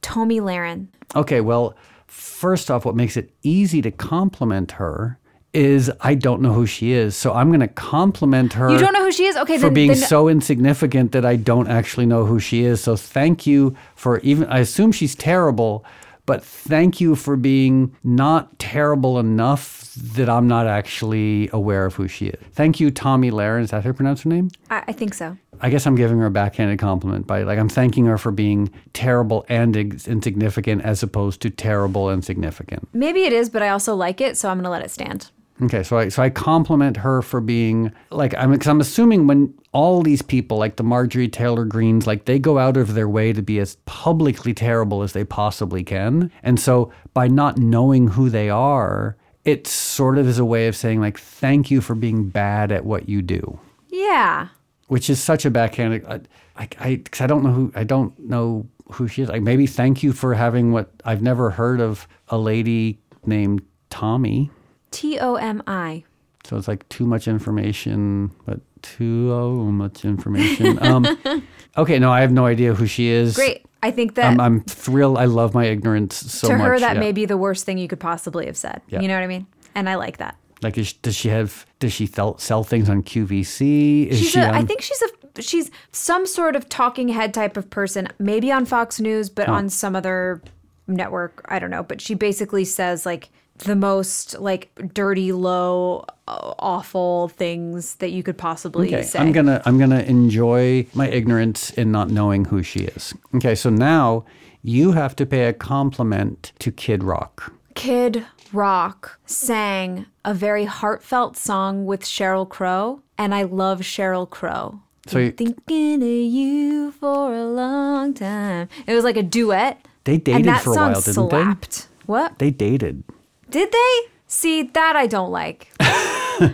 Tomi Lahren. Okay, well, first off, what makes it easy to compliment her is I don't know who she is. So I'm going to compliment her You don't know who she is? Okay, for then, being then so insignificant that I don't actually know who she is. So thank you for even, I assume she's terrible, but thank you for being not terrible enough that I'm not actually aware of who she is. Thank you, Tomi Lahren. Is that how you pronounce her name? I, I think so. I guess I'm giving her a backhanded compliment by like I'm thanking her for being terrible and ins- insignificant as opposed to terrible and significant. Maybe it is, but I also like it, so I'm gonna let it stand. Okay, so I so I compliment her for being like I'm because I'm assuming when all these people like the Marjorie Taylor Greens like they go out of their way to be as publicly terrible as they possibly can, and so by not knowing who they are, it sort of is a way of saying like thank you for being bad at what you do. Yeah. which is such a backhanded. Uh, I, I, I, cause I don't know who I don't know who she is. Like maybe thank you for having what I've never heard of a lady named Tomi. T O M I. So it's like too much information, but too oh, much information. Um, okay, no, I have no idea who she is. Great. I think that I'm, I'm thrilled. I love my ignorance so to much. her that yeah. may be the worst thing you could possibly have said. Yeah. You know what I mean? And I like that. like, is, does she have? Does she sell, sell things on QVC? Is She's she? a, I on- think she's a she's some sort of talking head type of person, maybe on Fox News, but on some other network. I don't know. But she basically says like the most like dirty, low, uh, awful things that you could possibly Okay, say. I'm gonna I'm gonna enjoy my ignorance in not knowing who she is. Okay, so now you have to pay a compliment to Kid Rock. Kid Rock sang a very heartfelt song with Sheryl Crow, and I love Sheryl Crow. So you- thinking of you for a long time. It was like a duet. They dated for a while, didn't slapped. What? they? They dated. Did they? See, that I don't like.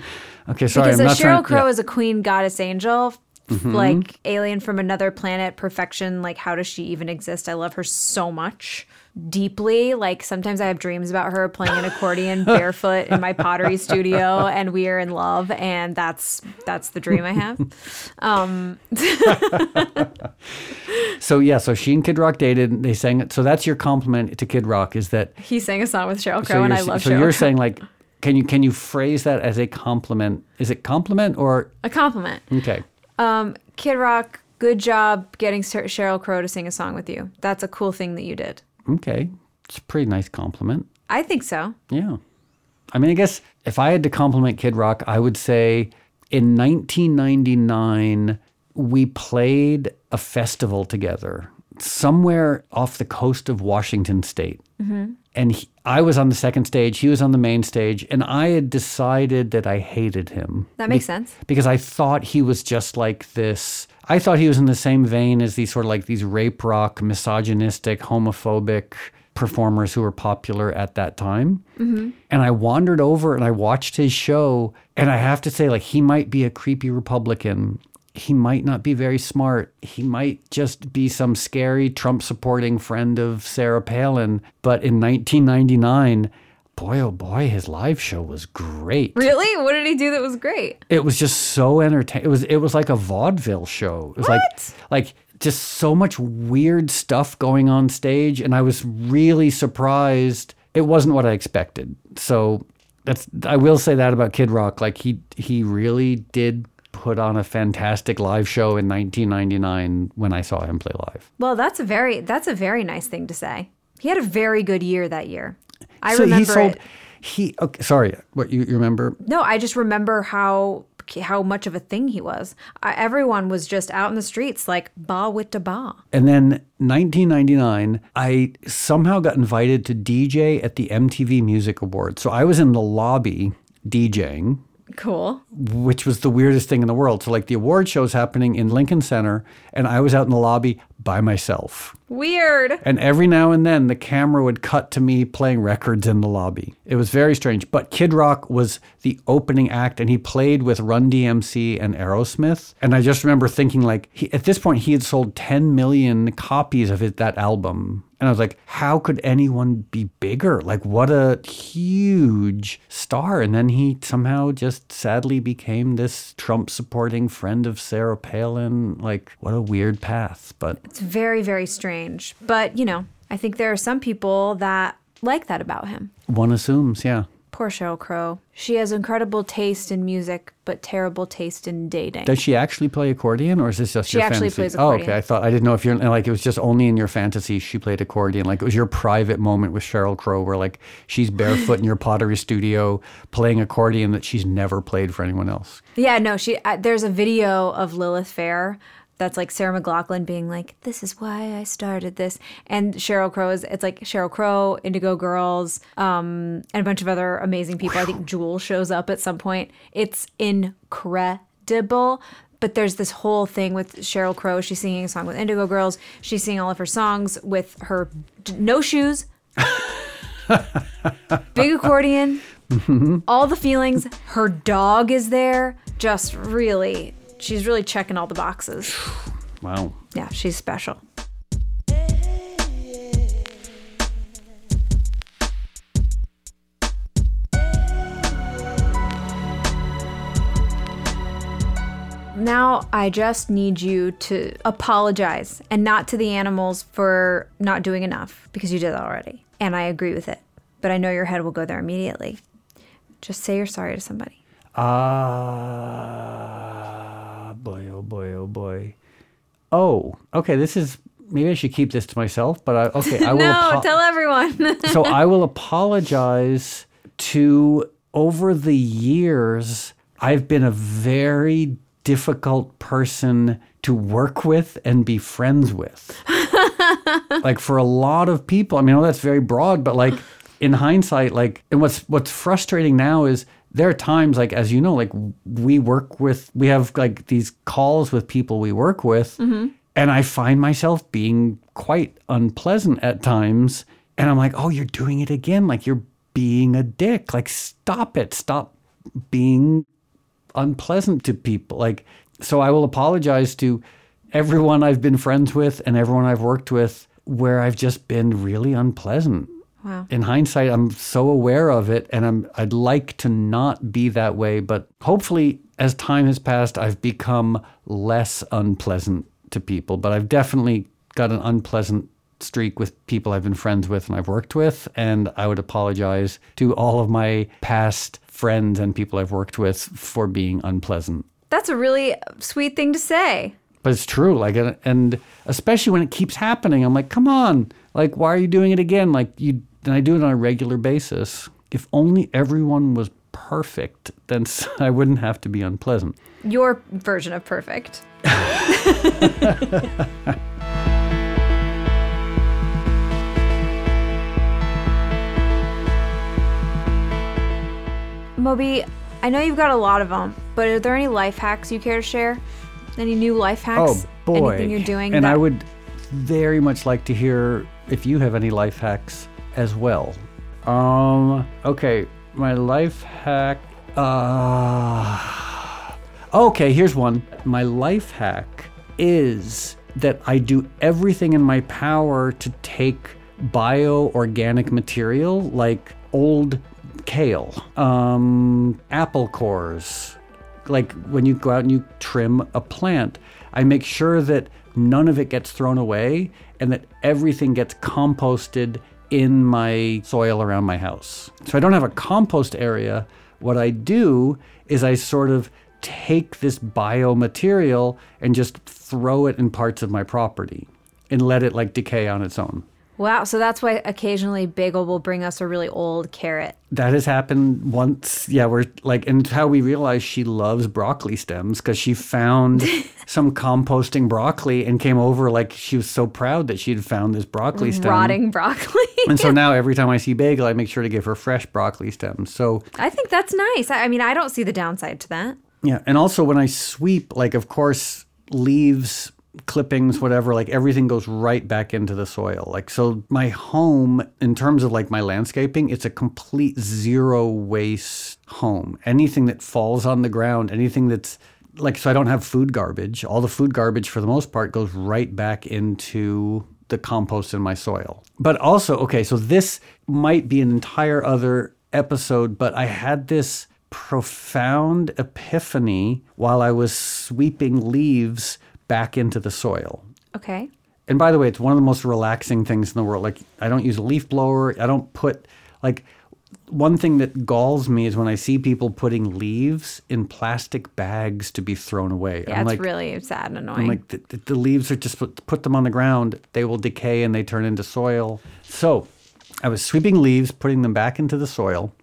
Okay, sorry, Because I'm not Sheryl trying. Crow yeah. Mm-hmm. is a queen goddess angel, f- like alien from another planet, perfection. Like, how does she even exist? I love her so much, deeply. Like, sometimes I have dreams about her playing an accordion barefoot in my pottery studio, and we are in love, and that's that's the dream I have. Um, So yeah, so she and Kid Rock dated. They sang. So that's your compliment to Kid Rock is that. he sang a song with Sheryl So Crow, and I love so Sheryl you're Crow. saying like, can you can you phrase that as a compliment? Is it compliment or a compliment. okay? Um, Kid Rock, good job getting Sheryl Crow to sing a song with you. That's a cool thing that you did. Okay, it's a pretty nice compliment. I think so. Yeah. I mean, I guess if I had to compliment Kid Rock, I would say in 1999, we played a festival together somewhere off the coast of Washington State. Mm-hmm. And he, I was on the second stage, he was on the main stage, and I had decided that I hated him. That makes sense. Because I thought he was just like this. I thought he was in the same vein as these sort of like these rape rock, misogynistic, homophobic performers who were popular at that time. Mm-hmm. And I wandered over and I watched his show, and I have to say, like, he might be a creepy Republican. He might not be very smart. He might just be some scary Trump supporting friend of Sarah Palin. But in 1999, boy, oh boy, his live show was great. Really? What did he do that was great? It was just so entertaining. It was it was like a vaudeville show. It was What? like like just so much weird stuff going on stage, and I was really surprised. It wasn't what I expected. So that's I will say that about Kid Rock. Like he he really did put on a fantastic live show in 1999 when I saw him play live. Well, that's a very that's a very nice thing to say. He had a very good year that year. I so remember he sold. it. He okay, sorry. What you, you remember? No, I just remember how how much of a thing he was. I, everyone was just out in the streets like ba with da ba. And then 1999, I somehow got invited to DJ at the MTV Music Awards. So I was in the lobby DJing, Cool. which was the weirdest thing in the world. So like the award show's happening in Lincoln Center, and I was out in the lobby by myself. Weird. And every now and then the camera would cut to me playing records in the lobby. It was very strange. But Kid Rock was the opening act and he played with Run DMC and Aerosmith. And I just remember thinking like he, at this point he had sold 10 million copies of it, that album. And I was like, how could anyone be bigger? Like what a huge star. And then he somehow just sadly became this Trump supporting friend of Sarah Palin. Like what a weird path. But It's very very strange. But, you know, I think there are some people that like that about him. one assumes, yeah. Poor Sheryl Crow. She has incredible taste in music, but terrible taste in dating. Does she actually play accordion, or is this just She your actually fantasy? plays Oh, accordion. okay. I thought I didn't know if you're like it was just only in your fantasy she played accordion. Like it was your private moment with Sheryl Crow, where like she's barefoot in your pottery studio playing accordion that she's never played for anyone else. Yeah, no, she. Uh, there's a video of Lilith Fair that's like Sarah McLachlan being like, "This is why I started this," and Sheryl Crow is. It's like Sheryl Crow, Indigo Girls, um, and a bunch of other amazing people. I think Jewel shows up at some point. It's incredible. But there's this whole thing with Sheryl Crow. She's singing a song with Indigo Girls. She's singing all of her songs with her d- no shoes, big accordion, all the feelings. Her dog is there. Just really, she's really checking all the boxes. Wow. Yeah, she's special. Now, I just need you to apologize and not to the animals for not doing enough because you did that already. And I agree with it. But I know your head will go there immediately. Just say you're sorry to somebody. Ah, boy, oh boy, oh. Okay. This is maybe I should keep this to myself, but I, okay, I will. no, apo- tell everyone. so I will apologize to over the years, I've been a very difficult person to work with and be friends with. like for a lot of people, I mean, know that's very broad, but like in hindsight, like, and what's what's frustrating now is there are times, like as you know, like we work with, we have like these calls with people we work with, mm-hmm. and I find myself being quite unpleasant at times, and I'm like, oh, you're doing it again, like you're being a dick, like stop it, stop being unpleasant to people. Like, so I will apologize to everyone I've been friends with and everyone I've worked with where I've just been really unpleasant. Wow. In hindsight, I'm so aware of it and I'm I'd like to not be that way, but hopefully as time has passed, I've become less unpleasant to people, but I've definitely got an unpleasant streak with people I've been friends with and I've worked with. And I would apologize to all of my past friends and people I've worked with for being unpleasant. That's a really sweet thing to say. But it's true. Like, and- and especially when it keeps happening, I'm like, come on. Like, why are you doing it again? Like, you, and I do it on a regular basis. If only everyone was perfect, then I wouldn't have to be unpleasant. Your version of perfect. Moby, I know you've got a lot of them, but are there any life hacks you care to share? Any new life hacks? Oh boy! Anything you're doing? and that- I would very much like to hear if you have any life hacks as well. Um. Okay, my life hack. Uh. Okay, here's one. My life hack is that I do everything in my power to take bio-organic material like old kale, um, apple cores, like when you go out and you trim a plant, I make sure that none of it gets thrown away and that everything gets composted in my soil around my house. So I don't have a compost area. What I do is I sort of take this biomaterial and just throw it in parts of my property and let it like decay on its own. Wow, so that's why occasionally Bagel will bring us a really old carrot. That has happened once. Yeah, we're like, and how we realized she loves broccoli stems because she found some composting broccoli and came over like she was so proud that she had found this broccoli stem. Rotting broccoli. And so now every time I see Bagel, I make sure to give her fresh broccoli stems. So I think that's nice. I I mean, I don't see the downside to that. yeah, and also when I sweep, like of course leaves, clippings, whatever, like everything goes right back into the soil. Like so my home in terms of like my landscaping, it's a complete zero waste home. Anything that falls on the ground, anything that's like so I don't have food garbage. All the food garbage for the most part goes right back into the compost in my soil. But also, okay, so this might be an entire other episode, but I had this profound epiphany while I was sweeping leaves back into the soil. Okay. And by the way, it's one of the most relaxing things in the world. Like, I don't use a leaf blower. I don't put, like, one thing that galls me is when I see people putting leaves in plastic bags to be thrown away. Yeah, I'm it's like, really sad and annoying. I'm like, the, the- the leaves are just put, put them on the ground. They will decay and they turn into soil. So I was sweeping leaves, putting them back into the soil.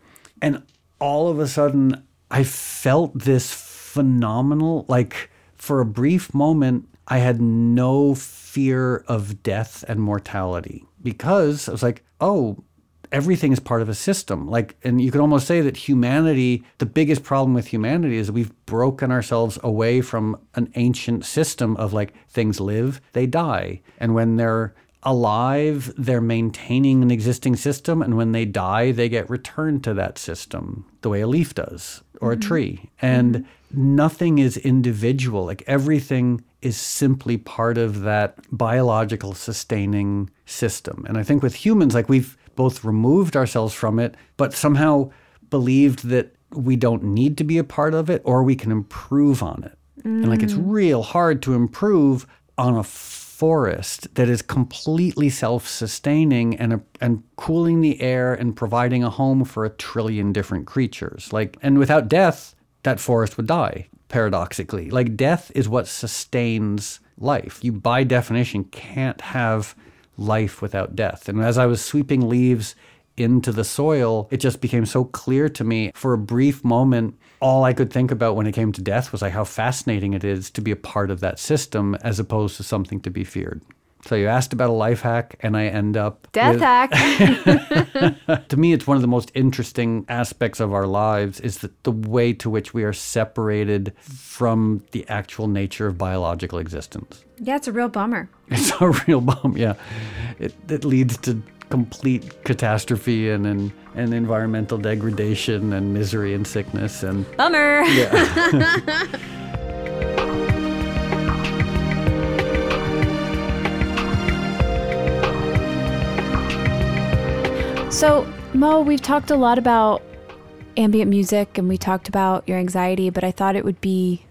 And all of a sudden, I felt this phenomenal, like for a brief moment, I had no fear of death and mortality because I was like, oh, everything is part of a system. Like, and you could almost say that humanity, the biggest problem with humanity is we've broken ourselves away from an ancient system of like things live, they die. And when they're alive, they're maintaining an existing system. And when they die, they get returned to that system the way a leaf does or a tree. And mm-hmm. nothing is individual. Like everything is simply part of that biological sustaining system. And I think with humans, like we've both removed ourselves from it, but somehow believed that we don't need to be a part of it or we can improve on it. And like it's mm. real hard to improve on a forest that is completely self-sustaining and and cooling the air and providing a home for a trillion different creatures. Like and without death, that forest would die paradoxically. Like death is what sustains life. You by definition can't have life without death. And as I was sweeping leaves into the soil, it just became so clear to me for a brief moment. All I could think about when it came to death was like how fascinating it is to be a part of that system as opposed to something to be feared. So you asked about a life hack, and I end up Death with- hack. to me, it's one of the most interesting aspects of our lives is that the way to which we are separated from the actual nature of biological existence. yeah, it's a real bummer. It's a real bum, yeah. It, it leads to complete catastrophe and, and, and environmental degradation and misery and sickness and Bummer. So, Mo, we've talked a lot about ambient music and we talked about your anxiety, but I thought it would be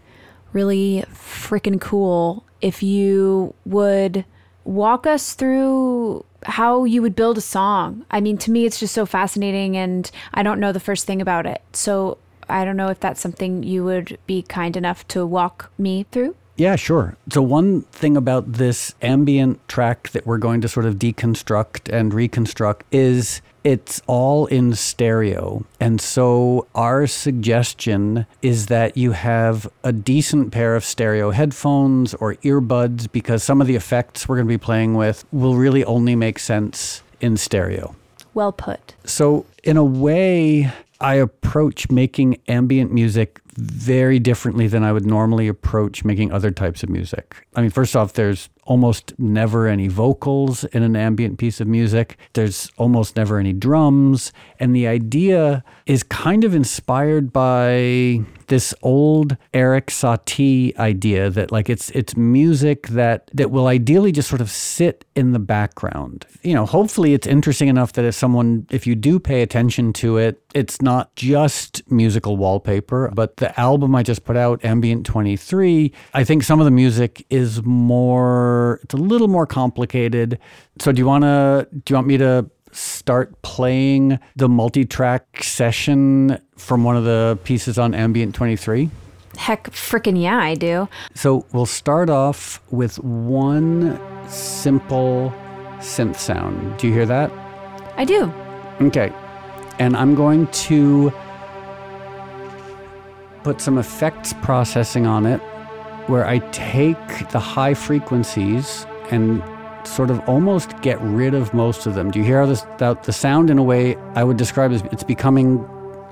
really freaking cool if you would walk us through how you would build a song. I mean, to me, it's just so fascinating and I don't know the first thing about it. So, I don't know if that's something you would be kind enough to walk me through. Yeah, sure. So, one thing about this ambient track that we're going to sort of deconstruct and reconstruct is it's all in stereo. And so our suggestion is that you have a decent pair of stereo headphones or earbuds because some of the effects we're going to be playing with will really only make sense in stereo. Well put. So, in a way, I approach making ambient music very differently than I would normally approach making other types of music. I mean, first off, there's almost never any vocals in an ambient piece of music. There's almost never any drums. And the idea is kind of inspired by this old Erik Satie idea that like it's it's music that that will ideally just sort of sit in the background. You know, hopefully it's interesting enough that if someone if you do pay attention to it, it's not just musical wallpaper, but the album I just put out, Ambient 23, I think some of the music is more it's a little more complicated. So do you want to do you want me to start playing the multi-track session from one of the pieces on Ambient 23? Heck, freaking yeah, I do. So we'll start off with one simple synth sound. Do you hear that? I do. Okay. And I'm going to put some effects processing on it where I take the high frequencies and sort of almost get rid of most of them. Do you hear how this that the sound in a way I would describe as it's becoming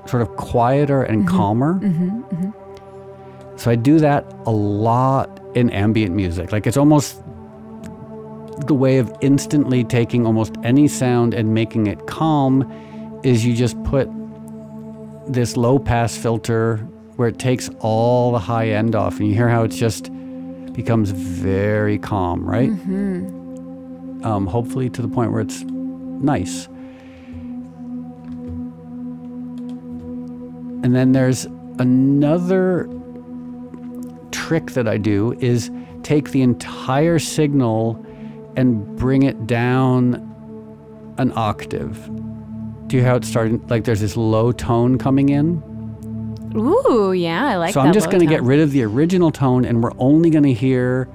sort of quieter and mm-hmm. calmer? Mm-hmm, mm-hmm. So I do that a lot in ambient music. Like it's almost the way of instantly taking almost any sound and making it calm is you just put this low pass filter where it takes all the high end off, and you hear how it just becomes very calm, right? Mm-hmm. Um, hopefully to the point where it's nice. And then there's another trick that I do is take the entire signal and bring it down an octave. Do you hear how it's starting? Like there's this low tone coming in? Ooh, yeah, I like that. so I'm just going to get rid of the original tone and we're only going to hear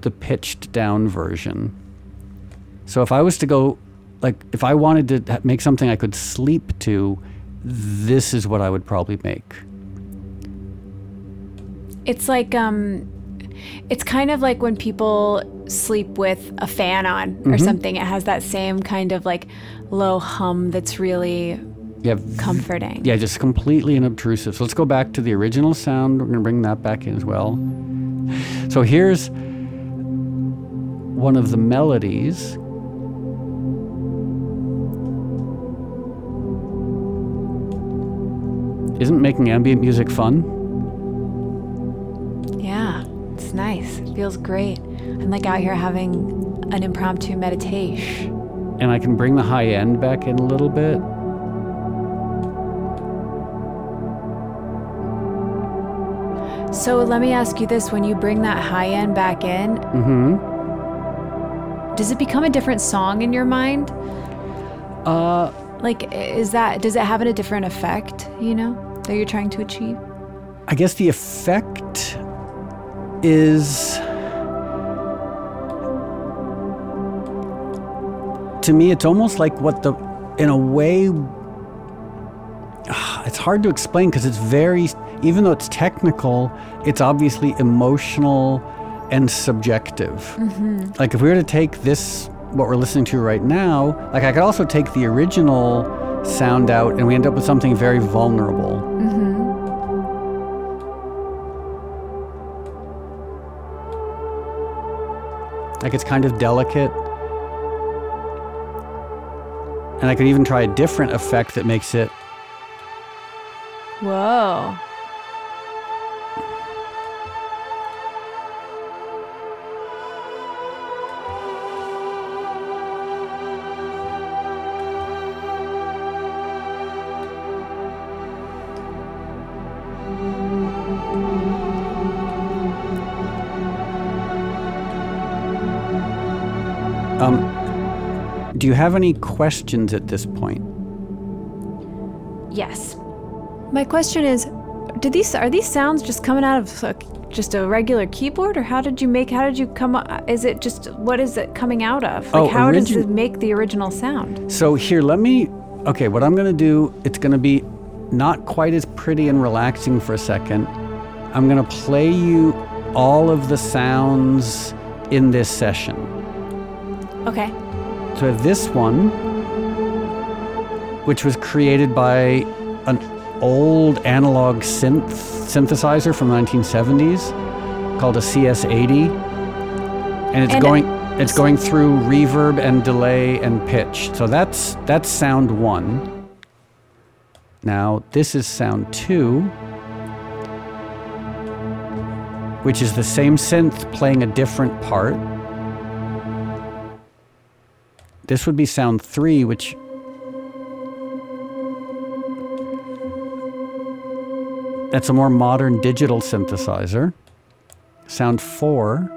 the pitched down version. So if I was to go, like, if I wanted to make something I could sleep to, this is what I would probably make. It's like, um, it's kind of like when people sleep with a fan on or mm-hmm. something. It has that same kind of like low hum that's really yeah, comforting. Yeah, just completely unobtrusive. So let's go back to the original sound. We're going to bring that back in as well. So here's one of the melodies. Isn't making ambient music fun? Yeah, it's nice. It feels great. I'm like out here having an impromptu meditation. And I can bring the high end back in a little bit. So let me ask you this: When you bring that high end back in, mm-hmm. does it become a different song in your mind? Uh, like, is that does it have a different effect? You know, that you're trying to achieve? I guess the effect is. To me, it's almost like what the, in a way, it's hard to explain because it's very even though it's technical, it's obviously emotional and subjective. Mm-hmm. Like if we were to take this, what we're listening to right now, like I could also take the original sound out and we end up with something very vulnerable. Mm-hmm. Like it's kind of delicate. And I could even try a different effect that makes it. Whoa. Do you have any questions at this point? Yes. My question is, did these are these sounds just coming out of like just a regular keyboard, or how did you make? How did you come? up? Is it just what is it coming out of? Like Oh, how does origin- it make the original sound? So here, let me. Okay, what I'm going to do, it's going to be not quite as pretty and relaxing for a second. I'm going to play you all of the sounds in this session. Okay. So have this one, which was created by an old analog synth synthesizer from the 1970s called a CS80, and it's And- going it's going through reverb and delay and pitch. So that's that's sound one. Now this is sound two, which is the same synth playing a different part. This would be sound three, which that's a more modern digital synthesizer. Sound four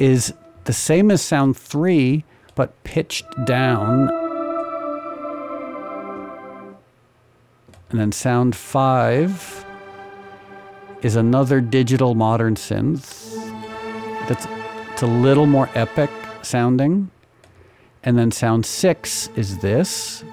is the same as sound three, but pitched down. And then sound five is another digital modern synth that's it's a little more epic sounding. And then sound six is this.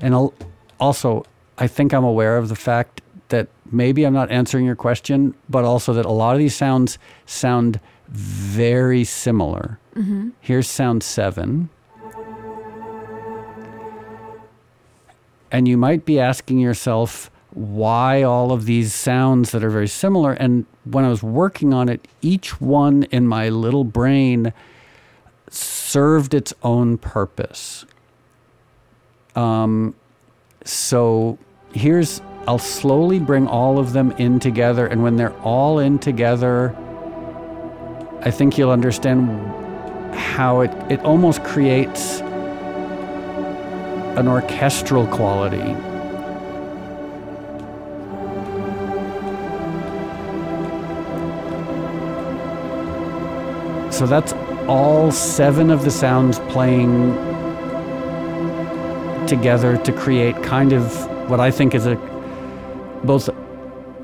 And also, I think I'm aware of the fact that maybe I'm not answering your question, but also that a lot of these sounds sound very similar. Mm-hmm. Here's sound seven. And you might be asking yourself why all of these sounds that are very similar. And when I was working on it, each one in my little brain served its own purpose. Um, so here's, I'll slowly bring all of them in together. And when they're all in together, I think you'll understand how it, it almost creates an orchestral quality. So that's all seven of the sounds playing together to create kind of what I think is a both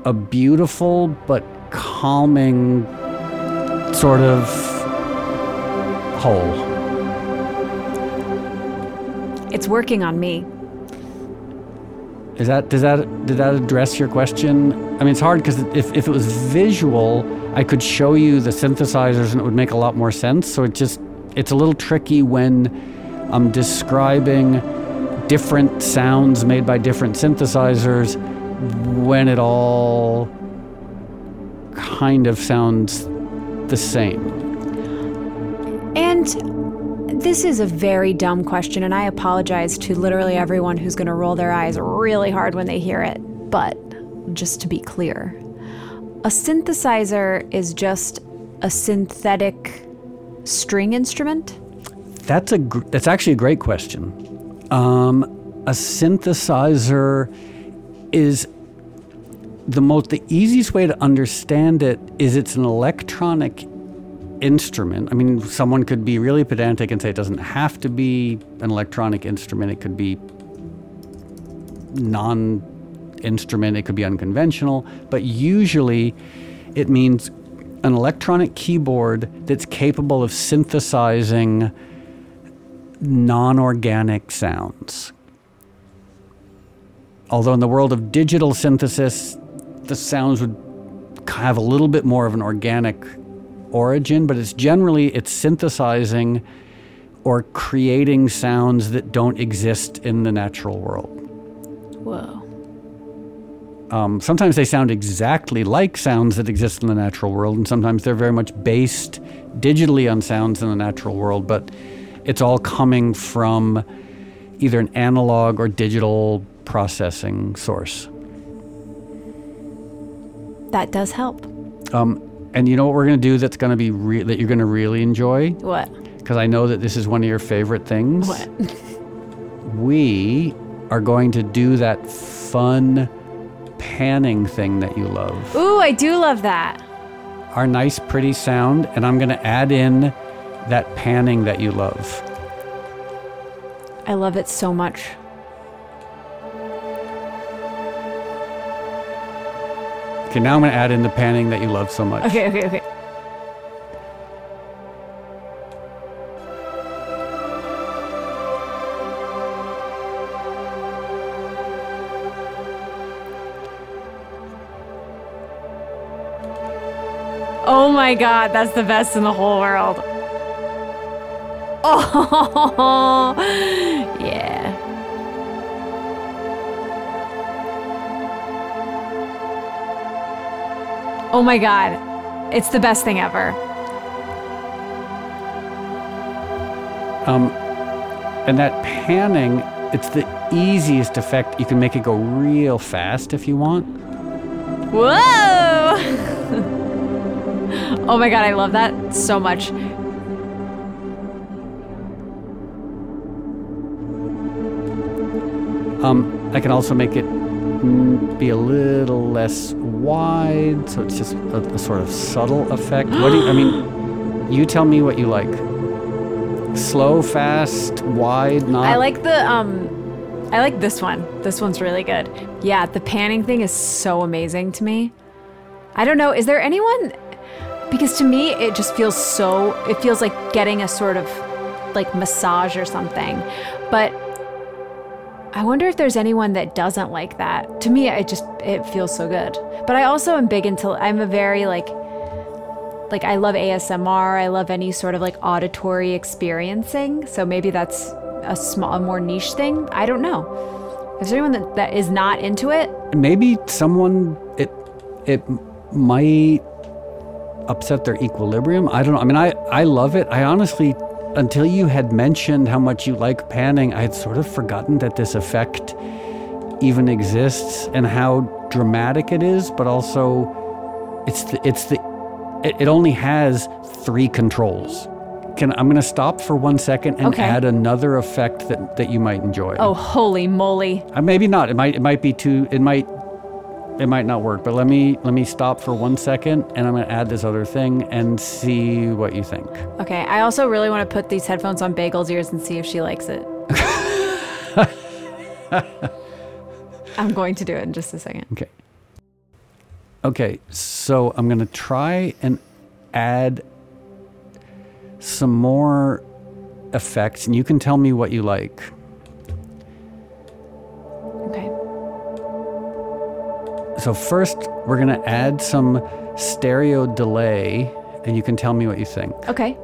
a beautiful but calming sort of whole. It's working on me. Is that does that did that address your question? I mean, it's hard because if if it was visual, I could show you the synthesizers and it would make a lot more sense. So it just it's a little tricky when I'm describing different sounds made by different synthesizers when it all kind of sounds the same. And this is a very dumb question, and I apologize to literally everyone who's going to roll their eyes really hard when they hear it. But just to be clear, a synthesizer is just a synthetic string instrument. That's a gr- that's actually a great question. Um, a synthesizer is the most the easiest way to understand it is it's an electronic instrument. I mean, someone could be really pedantic and say it doesn't have to be an electronic instrument. It could be non instrument, it could be unconventional, but usually it means an electronic keyboard that's capable of synthesizing non organic sounds. Although, in the world of digital synthesis, the sounds would have a little bit more of an organic origin, but it's generally it's synthesizing or creating sounds that don't exist in the natural world. Whoa. Um, sometimes they sound exactly like sounds that exist in the natural world, and sometimes they're very much based digitally on sounds in the natural world, but it's all coming from either an analog or digital processing source. That does help. Um, and you know what we're going to do that's going to be re- that you're going to really enjoy? What? Because I know that this is one of your favorite things. What? We are going to do that fun panning thing that you love. Ooh, I do love that. our nice, pretty sound, and I'm going to add in that panning that you love. I love it so much. Okay, now I'm going to add in the panning that you love so much. Okay, okay, okay. My god, that's the best in the whole world. Oh, yeah. Oh my god. It's the best thing ever. Um, and that panning, it's the easiest effect. You can make it go real fast if you want. Whoa! Oh my god, I love that so much. Um, I can also make it be a little less wide, so it's just a, a sort of subtle effect. What do you, I mean? You tell me what you like. Slow, fast, wide, not. I like the um I like this one. This one's really good. Yeah, the panning thing is so amazing to me. I don't know, is there anyone because to me it just feels so it feels like getting a sort of like massage or something. But I wonder if there's anyone that doesn't like that. To me it just it feels so good. But I also am big into I'm a very like like I love ASMR. I love any sort of like auditory experiencing. So maybe that's a small, a more niche thing. I don't know. Is there anyone that, that is not into it? maybe someone it it might upset their equilibrium. I don't know. I mean, I I love it. I honestly, until you had mentioned how much you like panning, I had sort of forgotten that this effect even exists and how dramatic it is. But also, it's the it's the it, it only has three controls. Can I'm going to stop for one second and Okay. add another effect that that you might enjoy. Oh, holy moly! Uh, maybe not. It might. It might be too. It might. It might not work. But let me let me stop for one second, and I'm gonna add this other thing and see what you think. Okay, I also really want to put these headphones on Bagel's ears and see if she likes it. I'm going to do it in just a second. Okay. Okay. So I'm gonna try and add some more effects, and you can tell me what you like. So first, we're gonna add some stereo delay, and you can tell me what you think. Okay.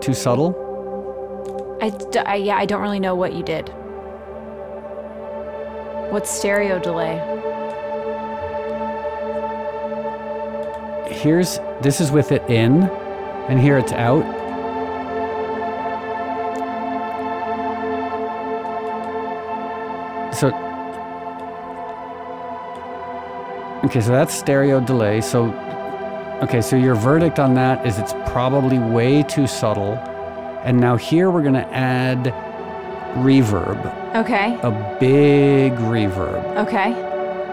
Too subtle? I, I- yeah, I don't really know what you did. What's stereo delay? here's this is with it in and here it's out so okay so that's stereo delay so okay so your verdict on that is it's probably way too subtle and now here we're going to add reverb Okay. a big reverb Okay.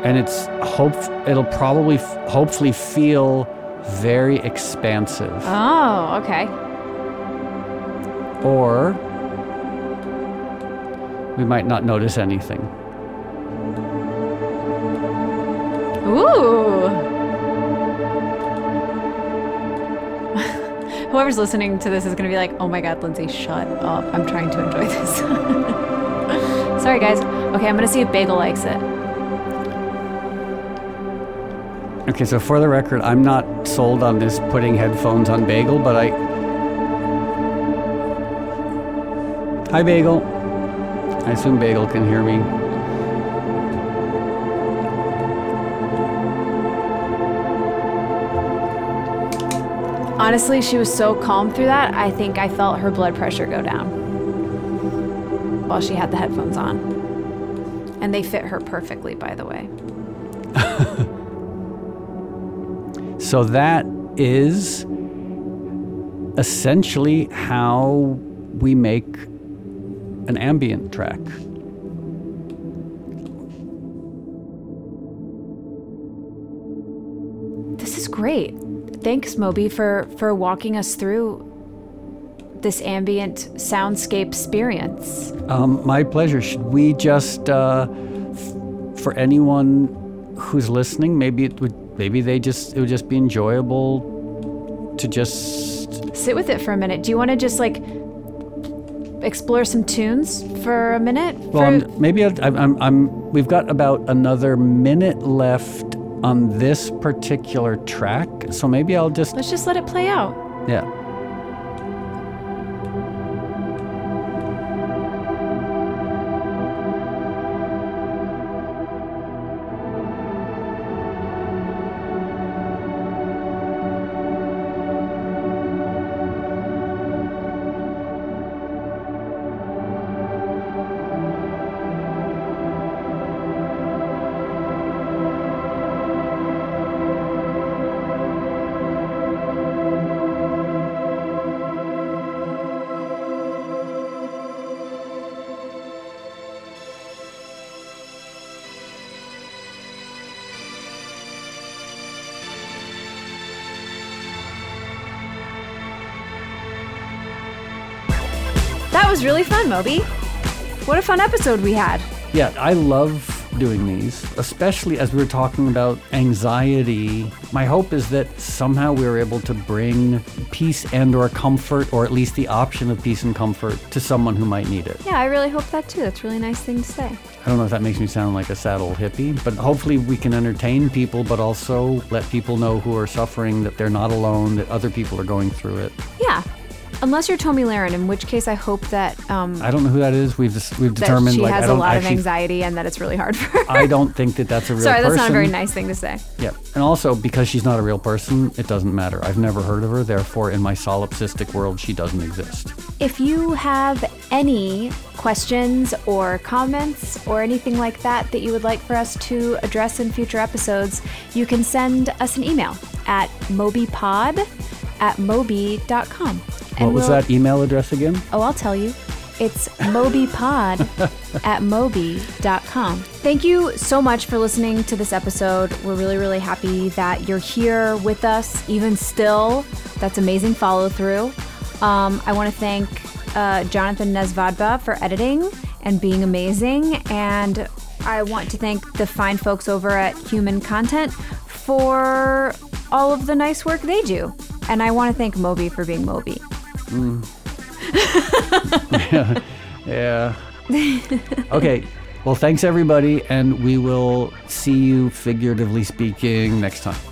and it's hope it'll probably f- hopefully feel very expansive Oh, okay. or we might not notice anything Ooh. Whoever's listening to this is going to be like, oh my God, Lindsay, shut up. I'm trying to enjoy this. Sorry, guys. Okay, I'm going to see if Bagel likes it. okay so for the record i'm not sold on this putting headphones on bagel but i hi bagel i assume bagel can hear me Honestly, she was so calm through that, I think I felt her blood pressure go down while she had the headphones on. And they fit her perfectly, by the way. So that is essentially how we make an ambient track. This is great. Thanks, Moby, for for walking us through this ambient soundscape experience. Um, my pleasure. Should we just, uh, f- for anyone who's listening, maybe it would, maybe they just, it would just be enjoyable to just. Sit with it for a minute. Do you want to just like explore some tunes for a minute? Well, For- maybe I, I'm, I'm, I'm. We've got about another minute left on this particular track, so maybe I'll just. let's just let it play out. Yeah. Was really fun, Moby. What a fun episode we had. Yeah, I love doing these, especially as we were talking about anxiety. My hope is that somehow we were able to bring peace and or comfort or at least the option of peace and comfort to someone who might need it. Yeah, I really hope that too. That's a really nice thing to say. I don't know if that makes me sound like a sad old hippie, but hopefully we can entertain people but also let people know who are suffering that they're not alone, that other people are going through it. Yeah. Unless you're Tomi Lahren, in which case I hope that um, I don't know who that is. We've just, we've that determined she like has I a don't lot actually of anxiety and that it's really hard for her. I don't think that that's a real Sorry, person. that's not a very nice thing to say. Yeah, and also because she's not a real person, it doesn't matter. I've never heard of her, therefore, in my solipsistic world, she doesn't exist. If you have any questions or comments or anything like that that you would like for us to address in future episodes, you can send us an email at mobypod at moby.com. What was that email address again? Oh, I'll tell you. It's mobypod at moby.com. Thank you so much for listening to this episode. We're really, really happy that you're here with us, even still. That's amazing follow through. Um, I want to thank uh, Jonathan Nesvadba for editing and being amazing. And I want to thank the fine folks over at Human Content for all of the nice work they do. And I want to thank Moby for being Moby. Mm. Yeah. okay. Well, thanks everybody, and we will see you, figuratively speaking, next time.